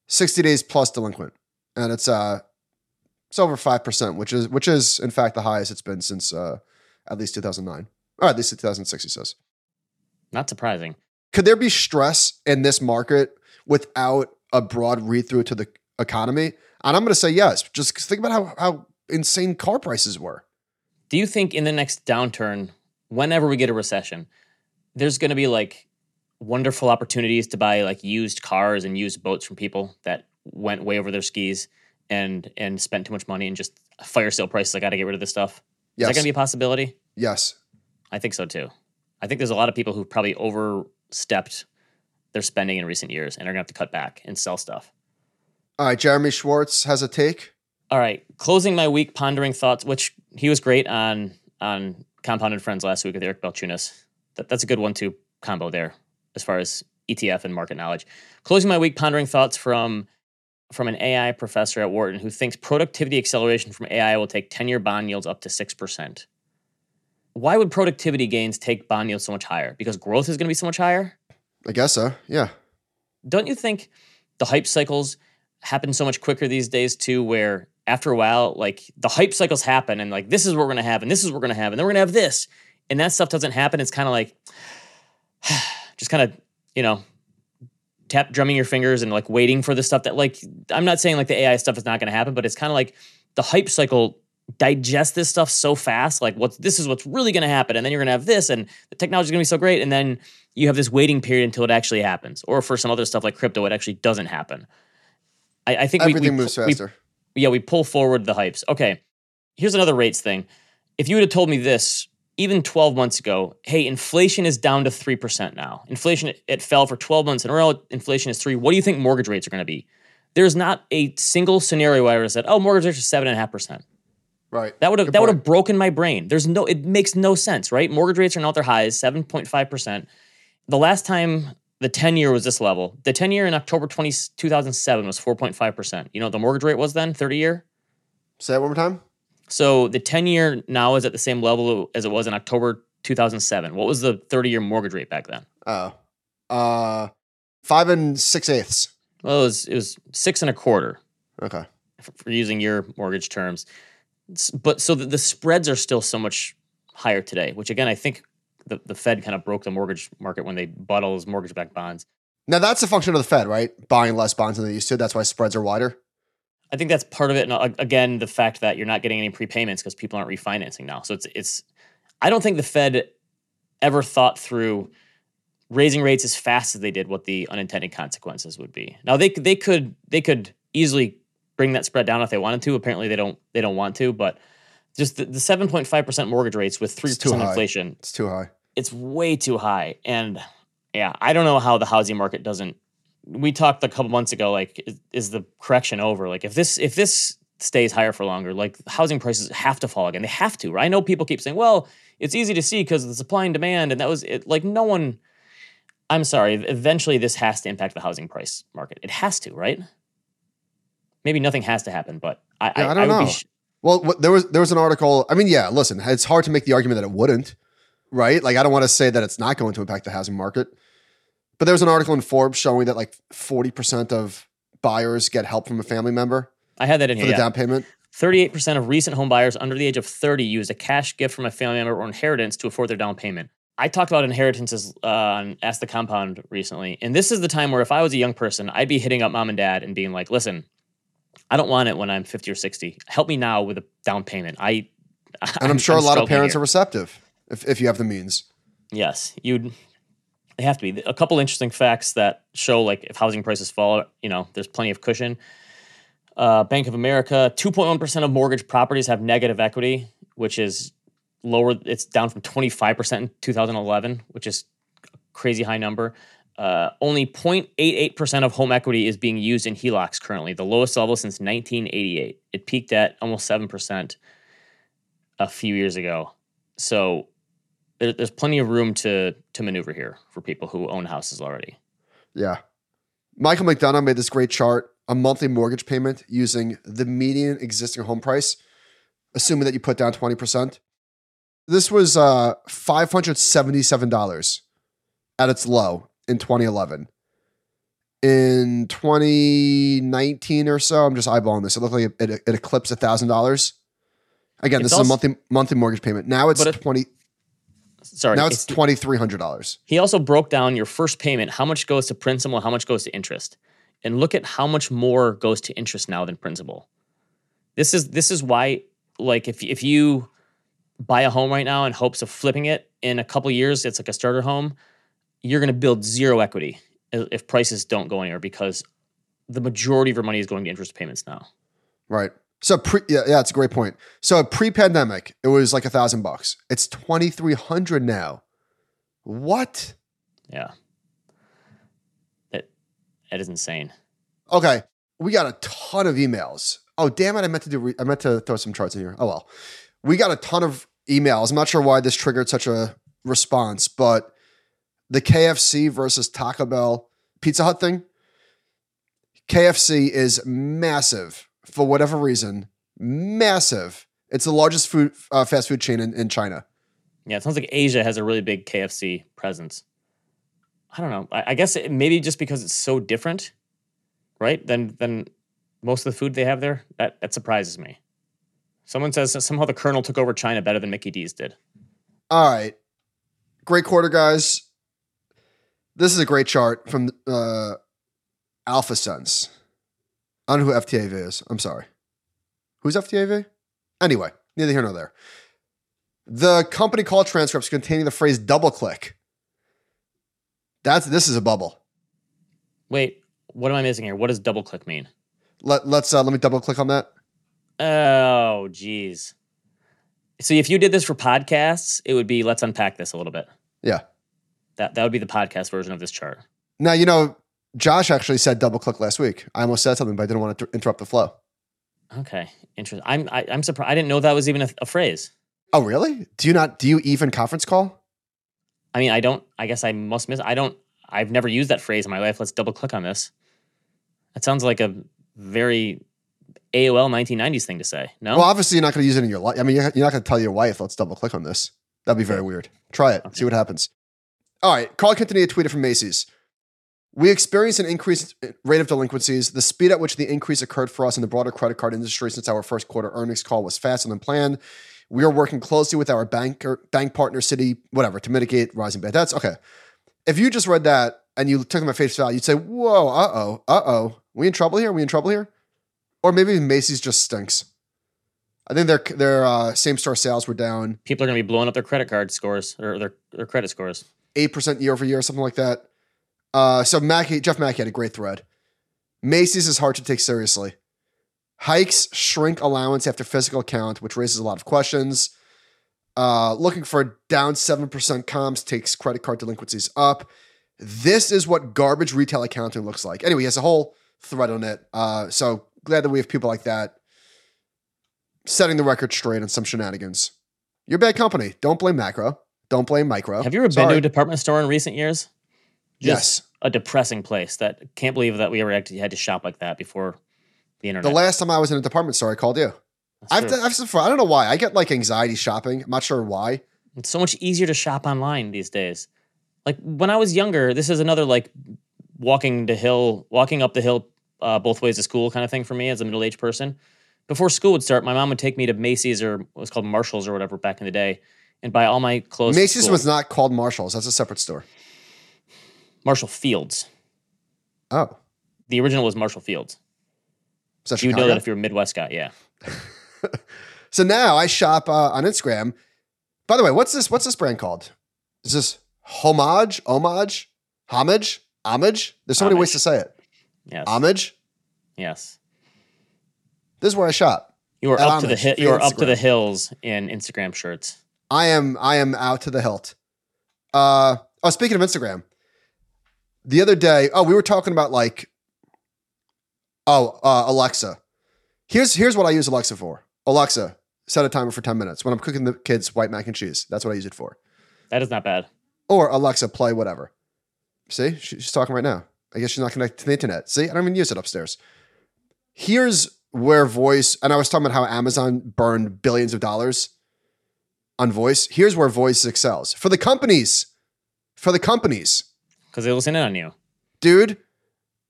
60 days plus delinquent, and it's uh, it's over five percent, which is which is in fact the highest it's been since uh, at least 2009, or at least 2006. He says Not surprising. could there be stress in this market without a broad read through to the economy? And I'm going to say yes. Just think about how, how insane car prices were. Do you think in the next downturn, whenever we get a recession, there's going to be like wonderful opportunities to buy like used cars and used boats from people that went way over their skis? and and spent too much money and just fire sale prices. I got to get rid of this stuff. Yes. Is that going to be a possibility? yes. I think so too. I think there's a lot of people who probably overstepped their spending in recent years and are going to have to cut back and sell stuff. All right. Jeremy Schwartz has a take. All right, closing my week pondering thoughts, which he was great on on Compound and Friends last week with Eric Balchunas. That, that's a good one too combo there as far as ETF and market knowledge. Closing my week pondering thoughts from from an AI professor at Wharton who thinks productivity acceleration from AI will take 10-year bond yields up to 6%. Why would productivity gains take bond yields so much higher? Because growth is going to be so much higher? I guess so. Yeah. Don't you think the hype cycles happen so much quicker these days too where after a while like the hype cycles happen and like this is what we're going to have and this is what we're going to have and then we're going to have this and that stuff doesn't happen it's kind of like just kind of you know tap drumming your fingers and like waiting for the stuff that like i'm not saying like the ai stuff is not going to happen but it's kind of like the hype cycle digest this stuff so fast like what's this is what's really going to happen and then you're going to have this and the technology is going to be so great and then you have this waiting period until it actually happens or for some other stuff like crypto it actually doesn't happen i, I think we- Everything we, moves we, faster. yeah, we pull forward the hypes. Okay, here's another rates thing. If you would have told me this even 12 months ago, hey, inflation is down to 3% now. Inflation, it, it fell for 12 months in a row. Inflation is three. What do you think mortgage rates are going to be? There's not a single scenario where I would have said, oh, mortgage rates are 7.5%. right. That would have Good that would have broken my brain. There's no it makes no sense, right? Mortgage rates are now at their highs, 7.5%. The last time the 10 year was this level, the 10 year in October 20, 2007 was 4.5%. You know what the mortgage rate was then, 30 year? Say it one more time. So the 10 year now is at the same level as it was in October 2007. What was the 30 year mortgage rate back then? Oh. Uh, five and six eighths. Well, it was, it was six and a quarter Okay. for, for using your mortgage terms. S- But so the, the spreads are still so much higher today, which again, I think the, the Fed kind of broke the mortgage market when they bought all those mortgage backed bonds. Now that's a function of the Fed, right? Buying less bonds than they used to. That's why spreads are wider. I think that's part of it. And uh, again, the fact that you're not getting any prepayments because people aren't refinancing now. So it's it's. I don't think the Fed ever thought through raising rates as fast as they did what the unintended consequences would be. Now they could- they could they could easily bring that spread down if they wanted to. Apparently they don't they don't want to. But just the, the 7.5 percent mortgage rates with 3% inflation, It's too high. it's way too high. And yeah, I don't know how the housing market doesn't. We talked a couple months ago, like, is, is the correction over? Like, if this if this stays higher for longer, like housing prices have to fall again. They have to. Right? I know people keep saying, well, it's easy to see because of the supply and demand, and that was it. Like, no one. I'm sorry. Eventually, this has to impact the housing price market. It has to, right? Maybe nothing has to happen, but I, Yeah, I I, don't would know. be. Sh- Well, what, there was there was an article. I mean, yeah. Listen, it's hard to make the argument that it wouldn't, right? Like, I don't want to say that it's not going to impact the housing market, but there was an article in Forbes showing that like forty percent of buyers get help from a family member I had that in here. for here. the yeah. down payment. 38% of recent home buyers under the age of 30 used a cash gift from a family member or inheritance to afford their down payment. I talked about inheritances uh, on Ask the Compound recently, and this is the time where if I was a young person, I'd be hitting up mom and dad and being like, "Listen, I don't want it when I'm 50 or 60. Help me now with a down payment." I And I'm, sure a lot of parents here. are receptive if, if you have the means. Yes, you'd. They have to be. A couple interesting facts that show like if housing prices fall, you know, there's plenty of cushion. Uh, Bank of America, 2.1% of mortgage properties have negative equity, which is lower. It's down from 25% in 2011, which is a crazy high number. Uh, only 0.88% of home equity is being used in HELOCs currently, the lowest level since 1988. It peaked at almost 7% a few years ago. So there, there's plenty of room to to maneuver here for people who own houses already. Yeah. Michael McDonough made this great chart a monthly mortgage payment using the median existing home price, assuming that you put down 20%. This was uh, $577 at its low in 2011. In 2019 or so, I'm just eyeballing this. It looked like it, it, it eclipsed $1,000. Again, It's this is a monthly monthly mortgage payment. Now it's it- 20 Sorry, now it's $2300. he also broke down your first payment, how much goes to principal, how much goes to interest, and look at how much more goes to interest now than principal. This is this is why, like, if if you buy a home right now in hopes of flipping it in a couple years, it's like a starter home, you're going to build zero equity if prices don't go anywhere because the majority of your money is going to interest payments now. Right. So pre yeah, yeah, it's a great point. So pre-pandemic, it was like a thousand bucks. It's twenty three hundred now. What? Yeah. That that is insane. Okay, we got a ton of emails. Oh damn it! I meant to do. Re- I meant to throw some charts in here. Oh well, we got a ton of emails. I'm not sure why this triggered such a response, but the KFC versus Taco Bell Pizza Hut thing. KFC is massive for whatever reason. Massive. It's the largest food uh, fast food chain in, in China. Yeah, it sounds like Asia has a really big KFC presence. I don't know. I, I guess it, maybe just because it's so different, right? Than than most of the food they have there. That that surprises me. Someone says somehow the Colonel took over China better than Mickey D's did. All right. Great quarter, guys. This is a great chart from uh, AlphaSense. I don't know who FTAV is. I'm sorry. Who's FTAV? Anyway, neither here nor there. The company call transcripts containing the phrase double click. That's this is a bubble. Wait, what am I missing here? What does double click mean? Let, let's uh, let me double click on that. Oh, geez. So if you did this for podcasts, it would be let's unpack this a little bit. Yeah. That that would be the podcast version of this chart. Now, you know, Josh actually said double click last week. I almost said something, but I didn't want to interrupt the flow. Okay, interesting. I'm I, am i am surprised. I didn't know that was even a, a, phrase. Oh, really? Do you not? Do you even conference call? I mean, I don't. I guess I must miss. I don't. I've never used that phrase in my life. Let's double click on this. That sounds like a very AOL 1990s thing to say. No. Well, obviously you're not going to use it in your life. I mean, you're not going to tell your wife, "Let's double click on this." That'd be very weird. Try it. Okay. See what happens. All right. Carl Quintanilla tweeted from Macy's. We experienced an increased rate of delinquencies. The speed at which the increase occurred for us in the broader credit card industry since our first quarter earnings call was faster than planned. We are working closely with our banker, bank partner, Citi, whatever, to mitigate rising bad debts. Okay. If you just read that and you took my face value, you'd say, whoa, uh oh, uh oh. We in trouble here? we in trouble here? Or maybe Macy's just stinks. I think their their uh, same store sales were down. People are going to be blowing up their credit card scores or their, their credit scores. 8% year over year, something like that. Uh, so Macke, Jeff Macke had a great thread. Macy's is hard to take seriously. Hikes shrink allowance after physical count, which raises a lot of questions. Uh, looking for down 7% comps takes credit card delinquencies up. This is what garbage retail accounting looks like. Anyway, he has a whole thread on it. Uh, so glad that we have people like that setting the record straight on some shenanigans. You're bad company. Don't blame macro. Don't blame micro. Have you ever Sorry. been to a department store in recent years? Yes. A depressing place that can't believe that we ever actually had to shop like that before the internet. The last time I was in a department store, I called you. I've, I've, I don't know why. I get like anxiety shopping. I'm not sure why. It's so much easier to shop online these days. Like when I was younger, this is another like walking the hill, walking up the hill uh, both ways to school kind of thing for me as a middle aged person. Before school would start, my mom would take me to Macy's or what was called Marshalls or whatever back in the day and buy all my clothes. Macy's was not called Marshalls. That's a separate store. Marshall Field's. Oh. The original was Marshall Field's. So you would know that if you're a Midwest guy, yeah. so now I shop uh, on Instagram. By the way, what's this? What's this brand called? Is this homage, homage, homage, homage? There's so homage. many ways to say it. Yes. Homage. Yes. This is where I shop. You are up homage, to the hi- you are up to the hills in Instagram shirts. I am I am out to the hilt. Uh oh, speaking of Instagram, the other day, oh, we were talking about like, oh, uh, Alexa. Here's here's what I use Alexa for. Alexa, set a timer for 10 minutes when I'm cooking the kids white mac and cheese. That's what I use it for. That is not bad. Or Alexa, play whatever. See, she's talking right now. I guess she's not connected to the internet. See, I don't even use it upstairs. Here's where voice, and I was talking about how Amazon burned billions of dollars on voice. Here's where voice excels for the companies. For the companies because they listen in on you. Dude,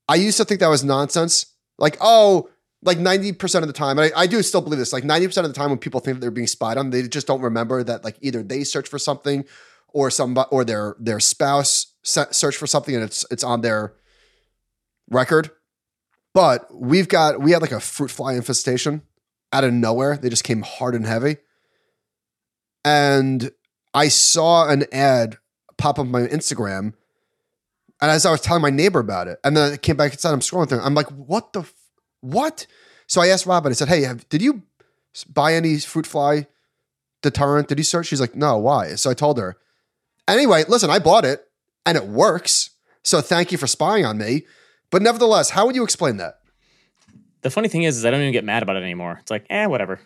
I used to think that was nonsense. Like, oh, like 90% of the time, and I, I, do still believe this, like 90% of the time when people think that they're being spied on, they just don't remember that like either they search for something or some or their their spouse search for something and it's it's on their record. But we've got we had like a fruit fly infestation out of nowhere. They just came hard and heavy. And I saw an ad pop up on my Instagram and as I was telling my neighbor about it, and then I came back inside, I'm scrolling through, I'm like, what the, f- what? So I asked Robin, I said, Hey, have, did you buy any fruit fly deterrent? Did you search? She's like, No, why? So I told her. Anyway, listen, I bought it and it works. So thank you for spying on me. But nevertheless, how would you explain that? The funny thing is, is I don't even get mad about it anymore. It's like, eh, whatever.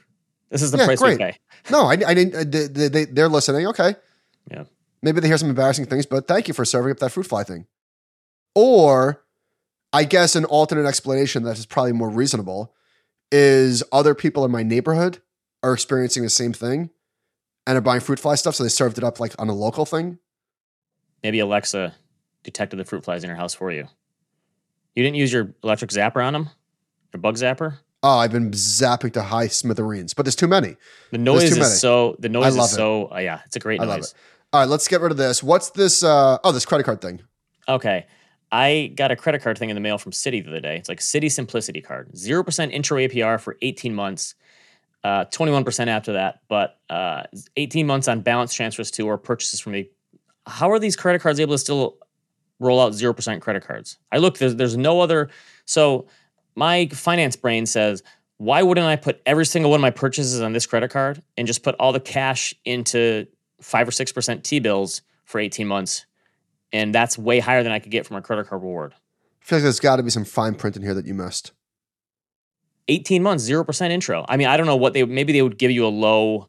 This is the yeah, price great. we pay. No, I, I didn't. They, they, they're listening. Okay. Yeah. Maybe they hear some embarrassing things, but thank you for serving up that fruit fly thing. Or, I guess an alternate explanation that is probably more reasonable is other people in my neighborhood are experiencing the same thing and are buying fruit fly stuff, so they served it up like on a local thing. Maybe Alexa detected the fruit flies in your house for you. You didn't use your electric zapper on them? Your bug zapper? Oh, I've been zapping to high smithereens, but there's too many. The noise is many. so the noise is so uh, yeah, it's a great I noise. All right, let's get rid of this. What's this uh oh, this credit card thing. Okay. I got a credit card thing in the mail from Citi the other day. It's like Citi Simplicity card. 0% intro APR for 18 months. Uh, 21% after that, but uh, 18 months on balance transfers to or purchases from me. How are these credit cards able to still roll out 0% credit cards? I look, there's, there's no other. So my finance brain says, why wouldn't I put every single one of my purchases on this credit card and just put all the cash into five or six percent T bills for 18 months? And that's way higher than I could get from a credit card reward. I feel like there's got to be some fine print in here that you missed. 18 months, 0% intro. I mean, I don't know what they maybe they would give you a low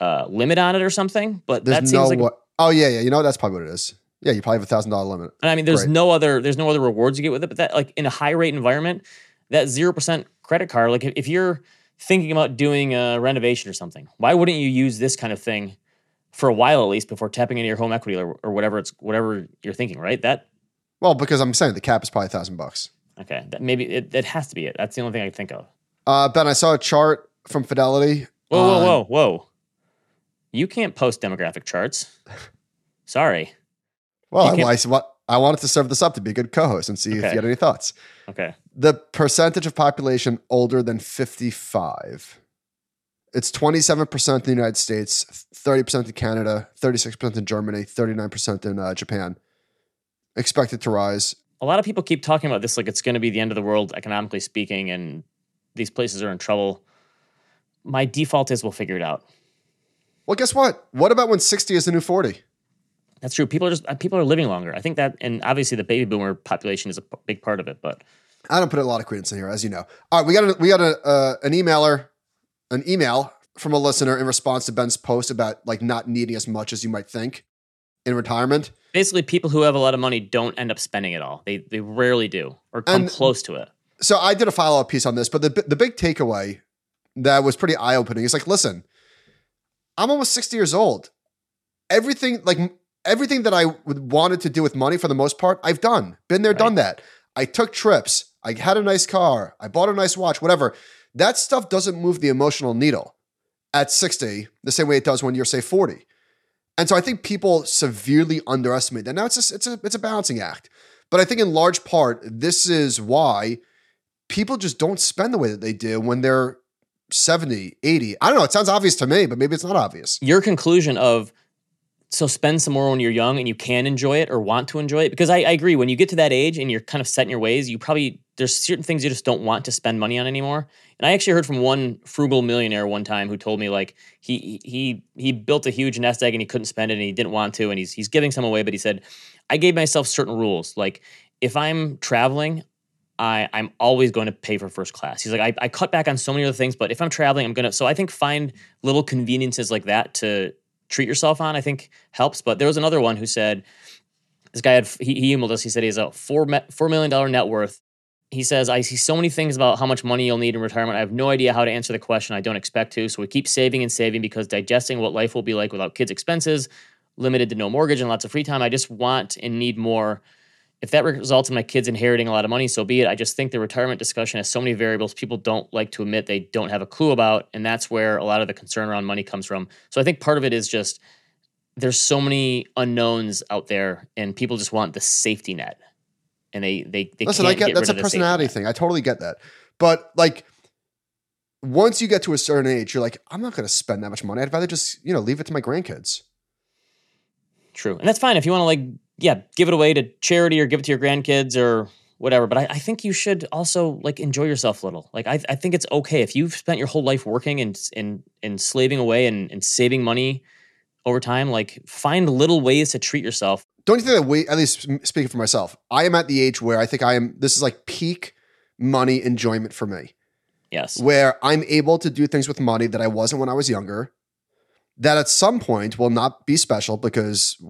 uh, limit on it or something, but there's that seems no like. What, oh, yeah, yeah. You know, that's probably what it is. Yeah, you probably have a thousand dollar limit. And I mean, there's Great. no other there's no other rewards you get with it, but that like in a high rate environment, that 0% credit card, like if you're thinking about doing a renovation or something, why wouldn't you use this kind of thing for a while at least before tapping into your home equity or, or whatever it's whatever you're thinking, right? That well, because I'm saying the cap is probably a thousand bucks. Okay, that maybe it, it has to be it. That's the only thing I can think of. Uh, ben, I saw a chart from Fidelity. Whoa, whoa, whoa, whoa! You can't post demographic charts. Sorry. Well, I, I, what I wanted to serve this up to be a good co-host and see okay. if you had any thoughts. Okay. The percentage of population older than 55. It's 27% in the United States, 30% in Canada, 36% in Germany, 39% in uh, Japan. Expected to rise. A lot of people keep talking about this like it's going to be the end of the world, economically speaking, and these places are in trouble. My default is we'll figure it out. Well, guess what? What about when 60 is the new 40? That's true. People are just uh, people are living longer. I think that, and obviously the baby boomer population is a big part of it. But I don't put a lot of credence in here, as you know. All right, we got a, we got a, uh, an emailer, an email from a listener in response to Ben's post about like not needing as much as you might think in retirement. Basically, people who have a lot of money don't end up spending it all. They they rarely do or come and close to it. So I did a follow up piece on this, but the the big takeaway that was pretty eye opening is like, listen, I'm almost 60 years old. Everything like everything that I wanted to do with money for the most part, I've done. Been there, right. done that. I took trips. I had a nice car. I bought a nice watch, whatever. That stuff doesn't move the emotional needle at 60 the same way it does when you're, say, 40. And so I think people severely underestimate that. Now it's a, it's a, it's a balancing act. But I think in large part, this is why people just don't spend the way that they do when they're 70, 80. I don't know. It sounds obvious to me, but maybe it's not obvious. Your conclusion of so spend some more when you're young and you can enjoy it or want to enjoy it because I, I, agree when you get to that age and you're kind of set in your ways you probably there's certain things you just don't want to spend money on anymore and i actually heard from one frugal millionaire one time who told me like he he he built a huge nest egg and he couldn't spend it and he didn't want to and he's he's giving some away but he said i gave myself certain rules like if i'm traveling I, I'm always going to pay for first class. He's like, I, I cut back on so many other things, but if I'm traveling, I'm gonna. So I think find little conveniences like that to treat yourself on, I think helps. But there was another one who said, this guy had, he, he emailed us, he said he has a four, $4 million net worth. He says, I see so many things about how much money you'll need in retirement. I have no idea how to answer the question. I don't expect to. So we keep saving and saving because digesting what life will be like without kids' expenses, limited to no mortgage and lots of free time. I just want and need more if that results in my kids inheriting a lot of money, so be it. I just think the retirement discussion has so many variables people don't like to admit they don't have a clue about. And that's where a lot of the concern around money comes from. So I think part of it is just there's so many unknowns out there and people just want the safety net. And they they, they listen. I get, get that's a personality thing. I totally get that. But like once you get to a certain age, you're like, I'm not going to spend that much money. I'd rather just you know leave it to my grandkids. True, and that's fine if you want to like yeah, give it away to charity or give it to your grandkids or whatever. But I, I think you should also like enjoy yourself a little. Like I, I think it's okay if you've spent your whole life working and and and slaving away and, and saving money over time. Like find little ways to treat yourself. Don't you think that we, at least speaking for myself, I am at the age where I think I am. This is like peak money enjoyment for me. Yes. Where I'm able to do things with money that I wasn't when I was younger. That at some point will not be special because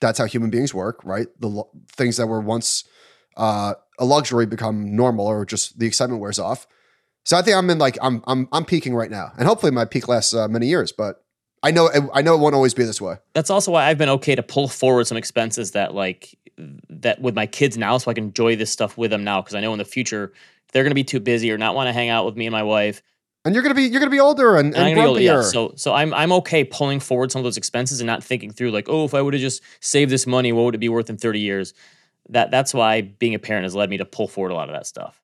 that's how human beings work, right? The lo- things that were once uh, a luxury become normal, or just the excitement wears off. So I think I'm in like I'm I'm I'm peaking right now, and hopefully my peak lasts uh, many years. But I know I know it won't always be this way. That's also why I've been okay to pull forward some expenses that like that with my kids now, so I can enjoy this stuff with them now because I know in the future they're going to be too busy or not want to hang out with me and my wife. And you're gonna be you're gonna be older and, and, and older, yeah. So so I'm I'm okay pulling forward some of those expenses and not thinking through like oh if I would have just saved this money what would it be worth in 30 years. That that's why being a parent has led me to pull forward a lot of that stuff.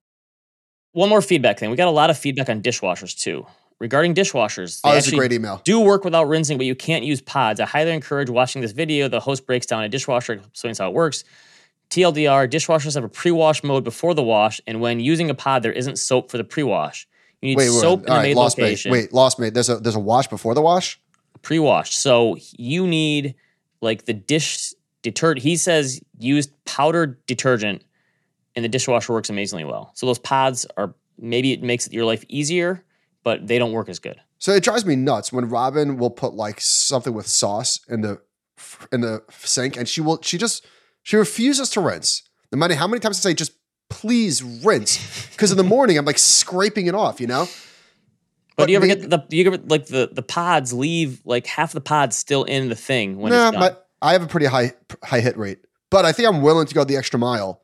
One more feedback thing. We got a lot of feedback on dishwashers too. Regarding dishwashers, oh, that's a great email. Do work without rinsing, but you can't use pods. I highly encourage watching this video. The host breaks down a dishwasher, explains how it works. TLDR: dishwashers have a pre-wash mode before the wash, and when using a pod, there isn't soap for the pre-wash. You need wait, soap wait, in the right, lost location. Wait, lost mate. There's a there's a wash before the wash. Pre-wash. So you need like the dish detergent. He says use powdered detergent, and the dishwasher works amazingly well. So those pods are maybe it makes your life easier, but they don't work as good. So it drives me nuts when Robin will put like something with sauce in the in the sink, and she will she just she refuses to rinse. No matter how many times I say just please rinse, because in the morning I'm like scraping it off, you know. But, but do you ever get the you ever like the the pods leave like half the pods still in the thing when nah, it's done? My, I have a pretty high high hit rate, but I think I'm willing to go the extra mile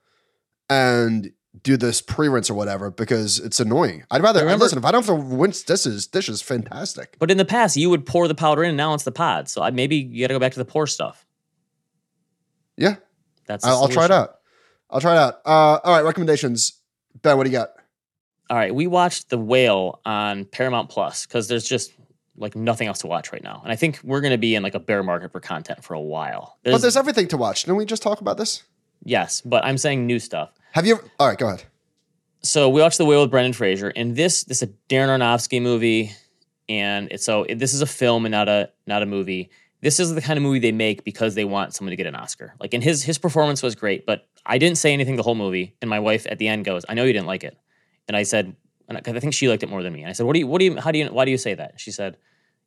and do this pre rinse or whatever because it's annoying. I'd rather remember, listen if I don't have to rinse dishes. Dishes fantastic. But in the past, you would pour the powder in, and now it's the pod. So I, maybe you got to go back to the pour stuff. Yeah, that's. I'll, I'll, try it out. I'll try it out. Uh, all right, recommendations. Ben, what do you got? All right, we watched The Whale on Paramount Plus because there's just like nothing else to watch right now. And I think we're going to be in like a bear market for content for a while. There's, but there's everything to watch. Didn't we just talk about this? Yes, but I'm saying new stuff. Have you? Ever, all right, go ahead. So we watched The Whale with Brendan Fraser, and this this is a Darren Aronofsky movie, and it's so it, this is a film and not a not a movie. This is the kind of movie they make because they want someone to get an Oscar. Like, and his his performance was great, but I didn't say anything the whole movie. And my wife at the end goes, "I know you didn't like it," and I said, and I, I think she liked it more than me. And I said, "What do you? What do you? How do you? Why do you say that?" She said,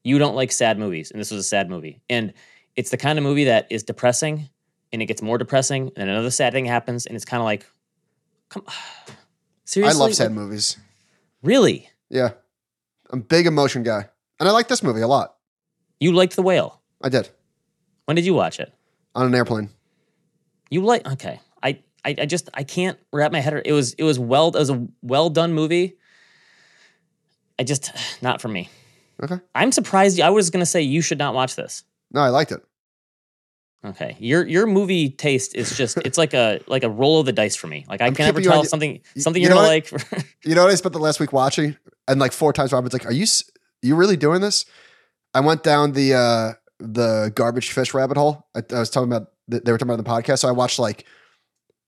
you don't like sad movies, and this was a sad movie. And it's the kind of movie that is depressing, and it gets more depressing, and another sad thing happens, and it's kind of like, come, seriously. I love sad movies. Really? Yeah, I'm a big emotion guy, and I like this movie a lot. You liked The Whale. I did. When did you watch it? On an airplane. You like? Okay, I, I, I just I can't wrap my head. Around. It was it was well it was a well done movie. I just not for me. Okay. I'm surprised. I was going to say you should not watch this. No, I liked it. Okay, your your movie taste is just it's like a like a roll of the dice for me. Like I I'm can never tell on, something something you are gonna like. you know what I spent the last week watching, and like four times Robin's like, "Are you you really doing this?" I went down the uh the garbage fish rabbit hole. I, I was talking about they were talking about the podcast, so I watched like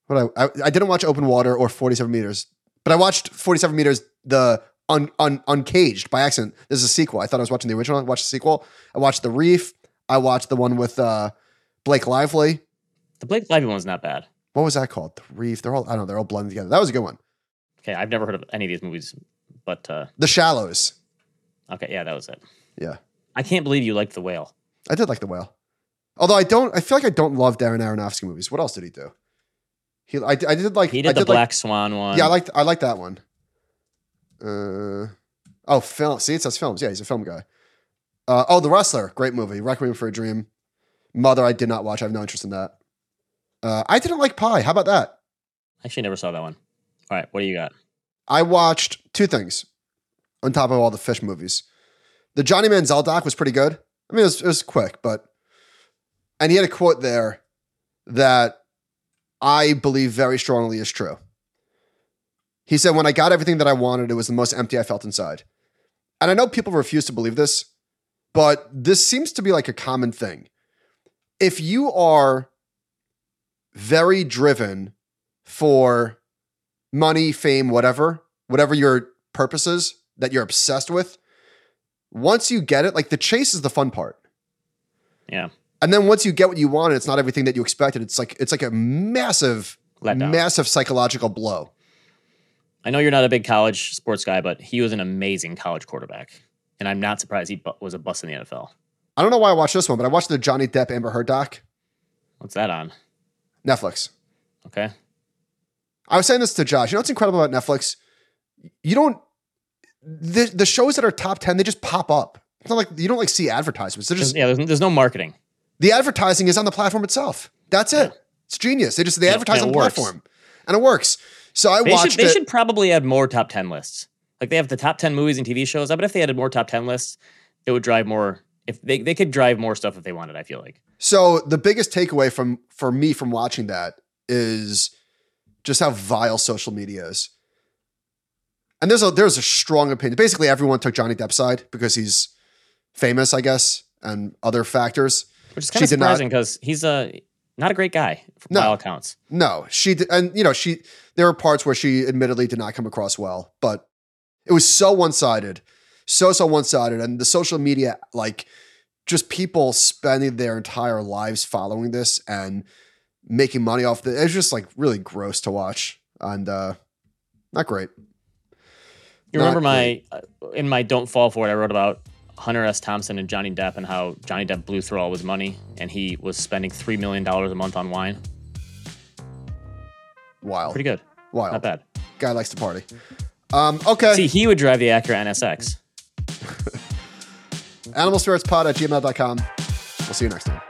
what I, I I didn't watch Open Water or Forty Seven Meters, but I watched Forty Seven Meters the un, un, uncaged by accident. This is a sequel. I thought I was watching the original. I watched the sequel. I watched The Reef. I watched the one with uh, Blake Lively. The Blake Lively one's not bad. What was that called? The Reef. They're all I don't know. They're all blended together. That was a good one. Okay, I've never heard of any of these movies, but uh, The Shallows. Okay, yeah, that was it. Yeah. I can't believe you liked The Whale. I did like The Whale. Although I don't, I feel like I don't love Darren Aronofsky movies. What else did he do? He, I, I did like he did, did the Black like, Swan one. Yeah, I liked, I like that one. Uh, Oh, film. See, it says films. Yeah, he's a film guy. Uh, oh, The Wrestler. Great movie. Requiem for a Dream. Mother, I did not watch. I have no interest in that. Uh, I didn't like Pi. How about that? I actually never saw that one. All right, what do you got? I watched two things on top of all the fish movies. The Johnny Manziel doc was pretty good. I mean, it was, it was quick, but and he had a quote there that I believe very strongly is true. He said, "When I got everything that I wanted, it was the most empty I felt inside." and I know people refuse to believe this, but this seems to be like a common thing. If you are very driven for money, fame, whatever, whatever your purposes that you're obsessed with, once you get it, like the chase is the fun part. Yeah. And then once you get what you want, and it's not everything that you expected. It's like it's like a massive, Letdown. massive psychological blow. I know you're not a big college sports guy, but he was an amazing college quarterback, and I'm not surprised he bu- was a bust in the NFL. I don't know why I watched this one, but I watched the Johnny Depp Amber Heard doc, What's that on? Netflix. Okay. I was saying this to Josh. You know what's incredible about Netflix? You don't the the shows that are top ten, they just pop up. It's not like you don't like see advertisements. They're just yeah, there's, there's no marketing. The advertising is on the platform itself. That's it. It's genius. They just they Yeah, advertise on the works. platform, and it works. So I They watched should, they it. should probably add more top 10 lists. Like they have the top 10 movies and TV shows. I bet if they added more top 10 lists, it would drive more. If they, they could drive more stuff if they wanted, I feel like. So the biggest takeaway from for me from watching that is just how vile social media is. And there's a there's a strong opinion. Basically, everyone took Johnny Depp's side because he's famous, I guess, and other factors. Which is She kind of surprising because he's a not a great guy No. by all accounts. No, she did, and you know she. There are parts where she admittedly did not come across well, but it was so one sided, so so one sided, and the social media like just people spending their entire lives following this and making money off the. It's just like really gross to watch and uh not great. You Not remember my uh, in my "Don't Fall for It," I wrote about Hunter S. Thompson and Johnny Depp and how Johnny Depp blew through all his money and he was spending three million dollars a month on wine. Wild, Pretty good, wild. not bad. Guy likes to party. Um, okay. See, he would drive the Acura NSX. Animal Spirits Pod at gmail.com. We'll see you next time.